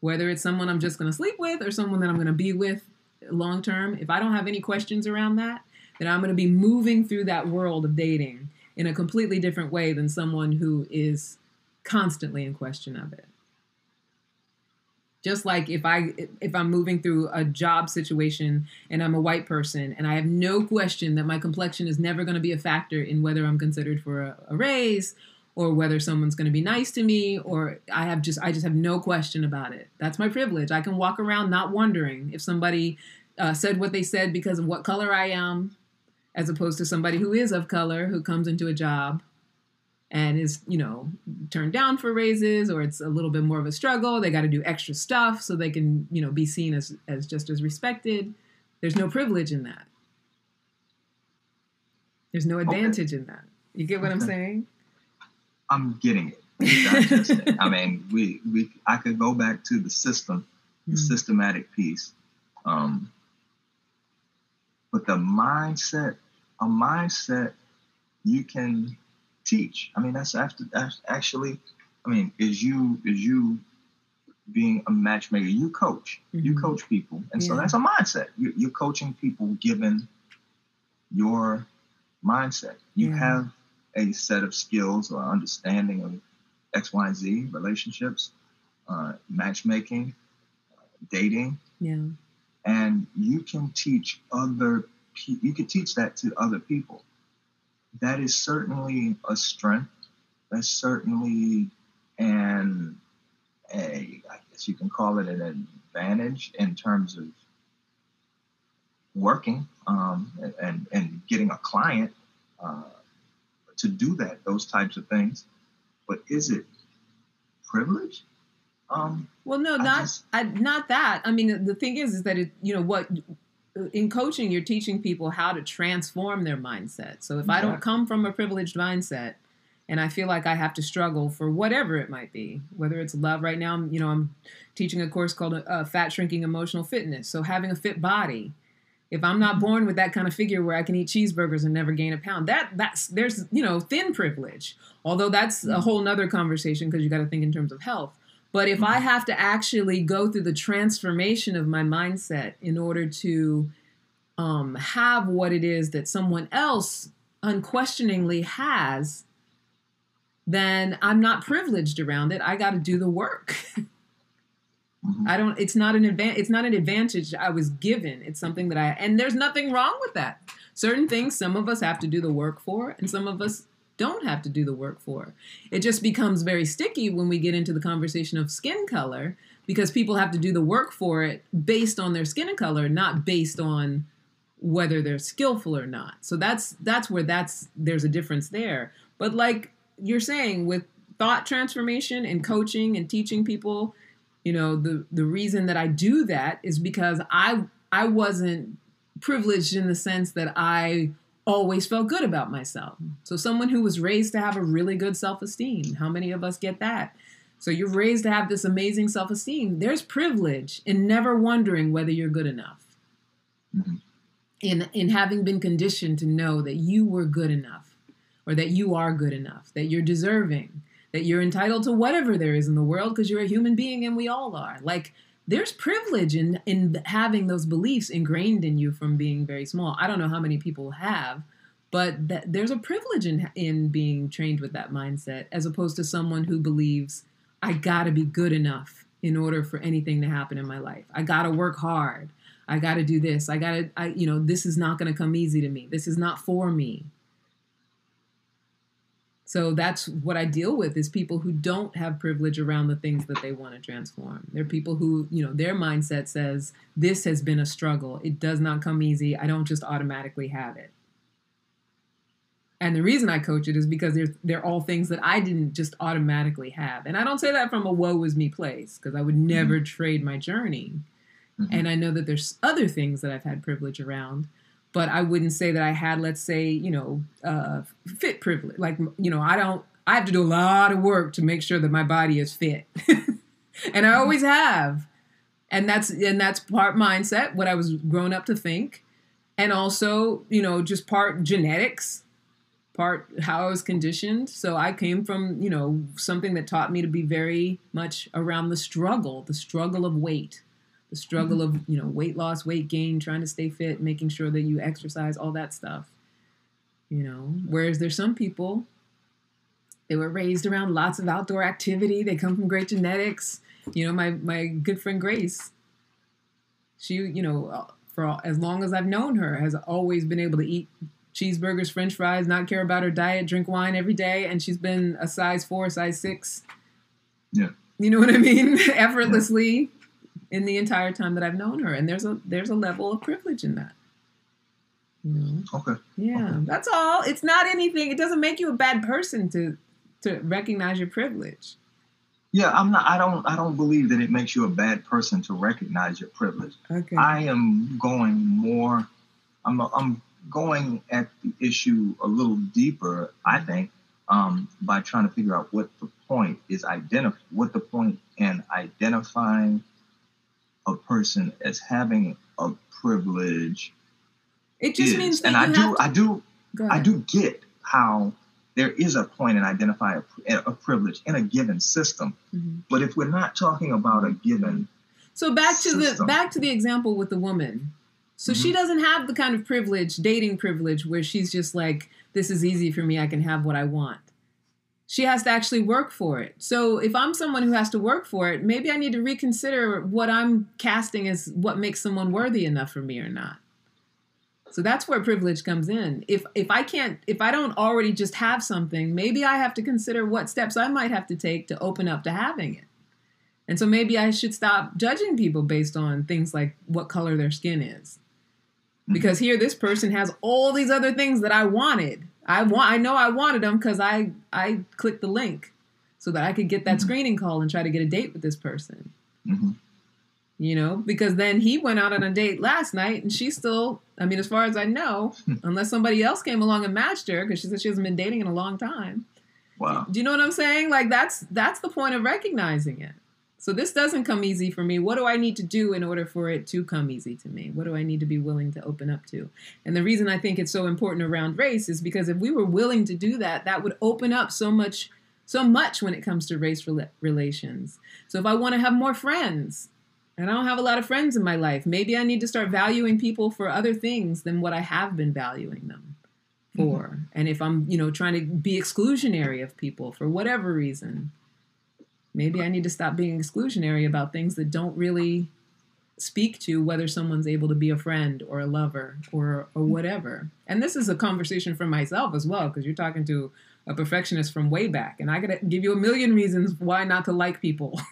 whether it's someone i'm just gonna sleep with or someone that i'm gonna be with long term if i don't have any questions around that then i'm gonna be moving through that world of dating in a completely different way than someone who is constantly in question of it just like if i if i'm moving through a job situation and i'm a white person and i have no question that my complexion is never going to be a factor in whether i'm considered for a, a raise or whether someone's going to be nice to me or i have just i just have no question about it. That's my privilege. I can walk around not wondering if somebody uh, said what they said because of what color i am as opposed to somebody who is of color who comes into a job and is you know turned down for raises or it's a little bit more of a struggle they got to do extra stuff so they can you know be seen as as just as respected. There's no privilege in that. There's no advantage in that. You get what i'm saying? I'm getting it. I mean, we we I could go back to the system, the Mhm. systematic piece, um, but the mindset, a mindset you can teach. I mean, that's after that's actually. I mean, is you is you being a matchmaker? You coach. You Mhm. coach people, and so that's a mindset. You, you're coaching people given your mindset. You Yeah. have a set of skills or understanding of X, Y, and Z relationships, uh, matchmaking, dating, yeah and you can teach other. pe- You can teach that to other people. That is certainly a strength. That's certainly an a I guess you can call it an advantage in terms of working um, and and getting a client. Uh, to do that, those types of things. But is it privilege? Um, Well, no, I not just- I, not that. I mean, the thing is, is that it, you know what, in coaching, you're teaching people how to transform their mindset. So if I don't come from a privileged mindset, and I feel like I have to struggle for whatever it might be, whether it's love. Right now, you know, I'm teaching a course called uh, Fat Shrinking Emotional Fitness. So having a fit body. If I'm not born with that kind of figure where I can eat cheeseburgers and never gain a pound, that that's there's you know thin privilege. Although that's a whole nother conversation because you got to think in terms of health. But if I have to actually go through the transformation of my mindset in order to um, have what it is that someone else unquestioningly has, then I'm not privileged around it. I got to do the work. Mhm. I don't. It's not an advan It's not an advantage I was given. It's something that I. And there's nothing wrong with that. Certain things, some of us have to do the work for, and some of us don't have to do the work for. It just becomes very sticky when we get into the conversation of skin color because people have to do the work for it based on their skin color, not based on whether they're skillful or not. So that's that's where that's there's a difference there. But like you're saying with thought transformation and coaching and teaching people, you know, the the reason that I do that is because I I wasn't privileged in the sense that I always felt good about myself. So someone who was raised to have a really good self-esteem, how many of us get that? So you're raised to have this amazing self-esteem. There's privilege in never wondering whether you're good enough. Mhm. In in having been conditioned to know that you were good enough or that you are good enough, that you're deserving, that you're entitled to whatever there is in the world because you're a human being and we all are. Like there's privilege in in having those beliefs ingrained in you from being very small. I don't know how many people have, but that there's a privilege in in being trained with that mindset as opposed to someone who believes I got to be good enough in order for anything to happen in my life. I got to work hard. I got to do this. I got to I you know, this is not going to come easy to me. This is not for me. So that's what I deal with is people who don't have privilege around the things that they want to transform. They're people who, you know, their mindset says this has been a struggle. It does not come easy. I don't just automatically have it. And the reason I coach it is because they're they're all things that I didn't just automatically have. And I don't say that from a woe is me place because I would never trade my journey. Mhm. And I know that there's other things that I've had privilege around, but I wouldn't say that I had, let's say, you know, uh, fit privilege. Like, you know, I don't, I have to do a lot of work to make sure that my body is fit. and I always have. And that's, and that's part mindset, what I was grown up to think. And also, you know, just part genetics, part how I was conditioned. So I came from, you know, something that taught me to be very much around the struggle, the struggle of weight the struggle of you know weight loss weight gain trying to stay fit making sure that you exercise all that stuff you know? Whereas there's some people they were raised around lots of outdoor activity. They come from great genetics. You know my my good friend grace she you know uh, for all, as long as i've known her has always been able to eat cheeseburgers french fries not care about her diet drink wine every day and she's been a size four size six. Yeah. you know what i mean? Effortlessly in the entire time that I've known her. And there's a there's a level of privilege in that. You know? Okay. Yeah, Okay. that's all. It's not anything. It doesn't make you a bad person to to recognize your privilege. Yeah, I'm not. I don't. I don't believe that it makes you a bad person to recognize your privilege. Okay. I am going more. I'm. I'm going at the issue a little deeper. I think um, by trying to figure out what the point is. Identify what the point in identifying a person as having a privilege it just is. means that and I do. to, I do. I do get how there is a point in identifying a, a privilege in a given system. Mhm. But if we're not talking about a given, So back to the back to the example with the woman. So she Mhm. doesn't have the kind of privilege, dating privilege, where she's just like, "This is easy for me. I can have what I want." She has to actually work for it. So if I'm someone who has to work for it, maybe I need to reconsider what I'm casting as what makes someone worthy enough for me or not. So that's where privilege comes in. If if I can't if I don't already just have something, maybe I have to consider what steps I might have to take to open up to having it. And so maybe I should stop judging people based on things like what color their skin is. Because here this person has all these other things that I wanted, I want I know I wanted him because I I clicked the link so that I could get that Mhm. screening call and try to get a date with this person. hmm You know, because then he went out on a date last night and she's still I mean, as far as I know, unless somebody else came along and matched her, because she said she hasn't been dating in a long time. Wow. Do you know what I'm saying? Like that's that's the point of recognizing it. So this doesn't come easy for me. What do I need to do in order for it to come easy to me? What do I need to be willing to open up to? And the reason I think it's so important around race is because if we were willing to do that, that would open up so much so much when it comes to race rela- relations. So if I want to have more friends, and I don't have a lot of friends in my life, maybe I need to start valuing people for other things than what I have been valuing them mm-hmm. for. And if I'm, you know, trying to be exclusionary of people for whatever reason, maybe I need to stop being exclusionary about things that don't really speak to whether someone's able to be a friend or a lover or or mm-hmm. whatever. And this is a conversation for myself as well because you're talking to a perfectionist from way back and I got to give you a million reasons why not to like people.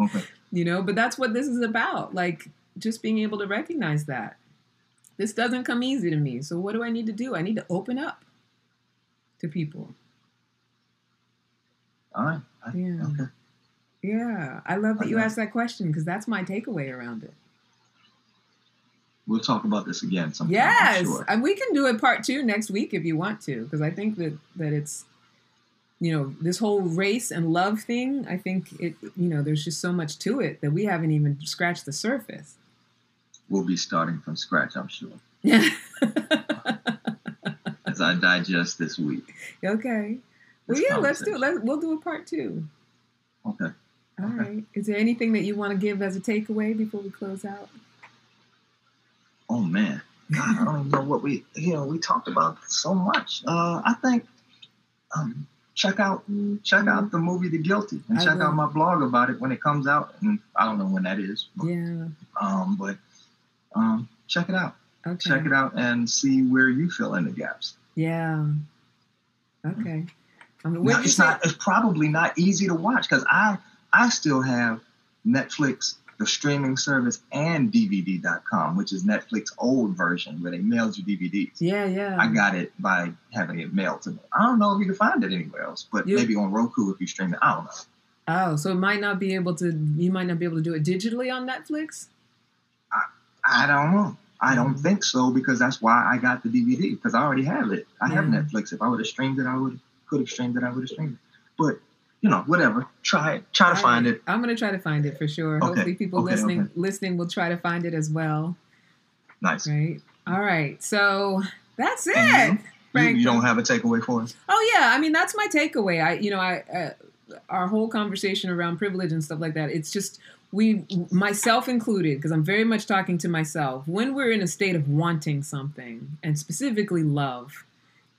Okay. you know but that's what this is about like just being able to recognize that this doesn't come easy to me so what do i need to do i need to open up to people All right. I- Yeah. Okay. yeah i love that you Okay. asked that question because that's my takeaway around it We'll talk about this again sometime. Yes Sure. and we can do a part two next week if you want to because i think that that it's you know this whole race and love thing i think it you know there's just so much to it that we haven't even scratched the surface We'll be starting from scratch, I'm sure, yeah as I digest this week. Okay. Well, yeah, let's do it. Let's, we'll do a part two. Okay. All Okay. right. Is there anything that you want to give as a takeaway before we close out? Oh man, God, I don't even know what we you know we talked about so much. Uh, I think um, check out check out the movie The Guilty and I check will. out my blog about it when it comes out. And I don't know when that is, but, Yeah. um, but um, check it out. Okay. Check it out and see where you fill in the gaps. Yeah. Okay. Um, Now, where'd you it's say- not. It's probably not easy to watch because I I still have Netflix, the streaming service, and DVD.com, which is Netflix old version where they mailed you DVDs. Yeah, yeah. I got it by having it mailed to me. I don't know if you can find it anywhere else, but You- maybe on Roku if you stream it. I don't know. oh, so it might not be able to. You might not be able to do it digitally on Netflix. I I don't know. I don't Mhm. think so because that's why I got the DVD because I already have it. I have Netflix. If I would have streamed it, I would could have streamed it. I would have streamed it. But you know, whatever. Try it. Try to All find it. I'm gonna try to find it for sure. Okay. Hopefully, people Okay, listening okay. listening will try to find it as well. Nice. Right. All right. So that's it. You, Frank. you don't have a takeaway for us? Oh yeah, I mean that's my takeaway. I you know I uh, our whole conversation around privilege and stuff like that. It's just we myself included because I'm very much talking to myself. When we're in a state of wanting something and specifically love,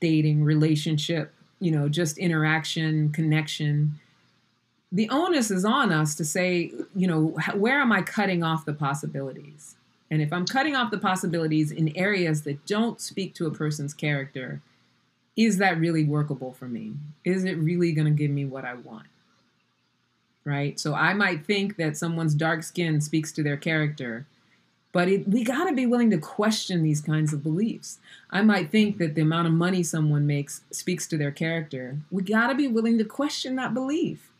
dating, relationship, you know, just interaction, connection, the onus is on us to say, you know, where am I cutting off the possibilities? And if I'm cutting off the possibilities in areas that don't speak to a person's character, is that really workable for me? Is it really going to give me what I want? Right? So I might think that someone's dark skin speaks to their character, but it, we got to be willing to question these kinds of beliefs. I might think that the amount of money someone makes speaks to their character. We got to be willing to question that belief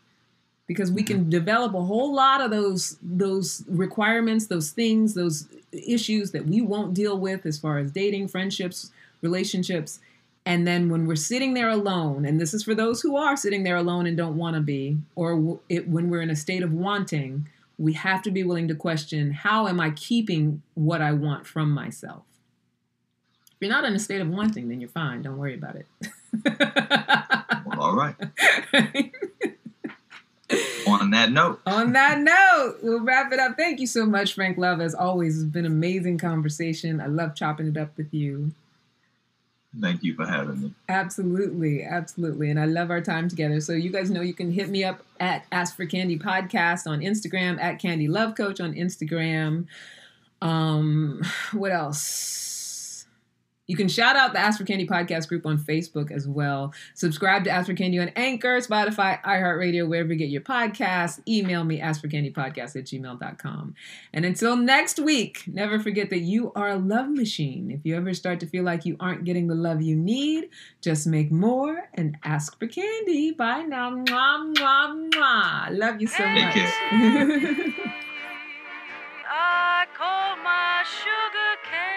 because we can develop a whole lot of those those requirements, those things, those issues that we won't deal with as far as dating, friendships, relationships. And then when we're sitting there alone, and this is for those who are sitting there alone and don't want to be, or it, when we're in a state of wanting, we have to be willing to question how am I keeping what I want from myself? If you're not in a state of wanting, then you're fine. Don't worry about it. Well, all right. On that note, On that note, we'll wrap it up. Thank you so much, Frank Love. As always, it's been an amazing conversation. I love chopping it up with you. Thank you for having me. Absolutely, absolutely. And I love our time together. So you guys know you can hit me up at Ask for Candy Podcast on Instagram, at Candy Love Coach on Instagram. Um, what else? You can shout out the Ask for Candy podcast group on Facebook as well. Subscribe to Ask for Candy on Anchor, Spotify, iHeartRadio, wherever you get your podcasts. Email me, askforcandypodcast at gmail.com. And until next week, never forget that you are a love machine. If you ever start to feel like you aren't getting the love you need, just make more and ask for candy. Bye now. Mwah, mwah, mwah. Love you so Thank much. You. I call my sugar cane.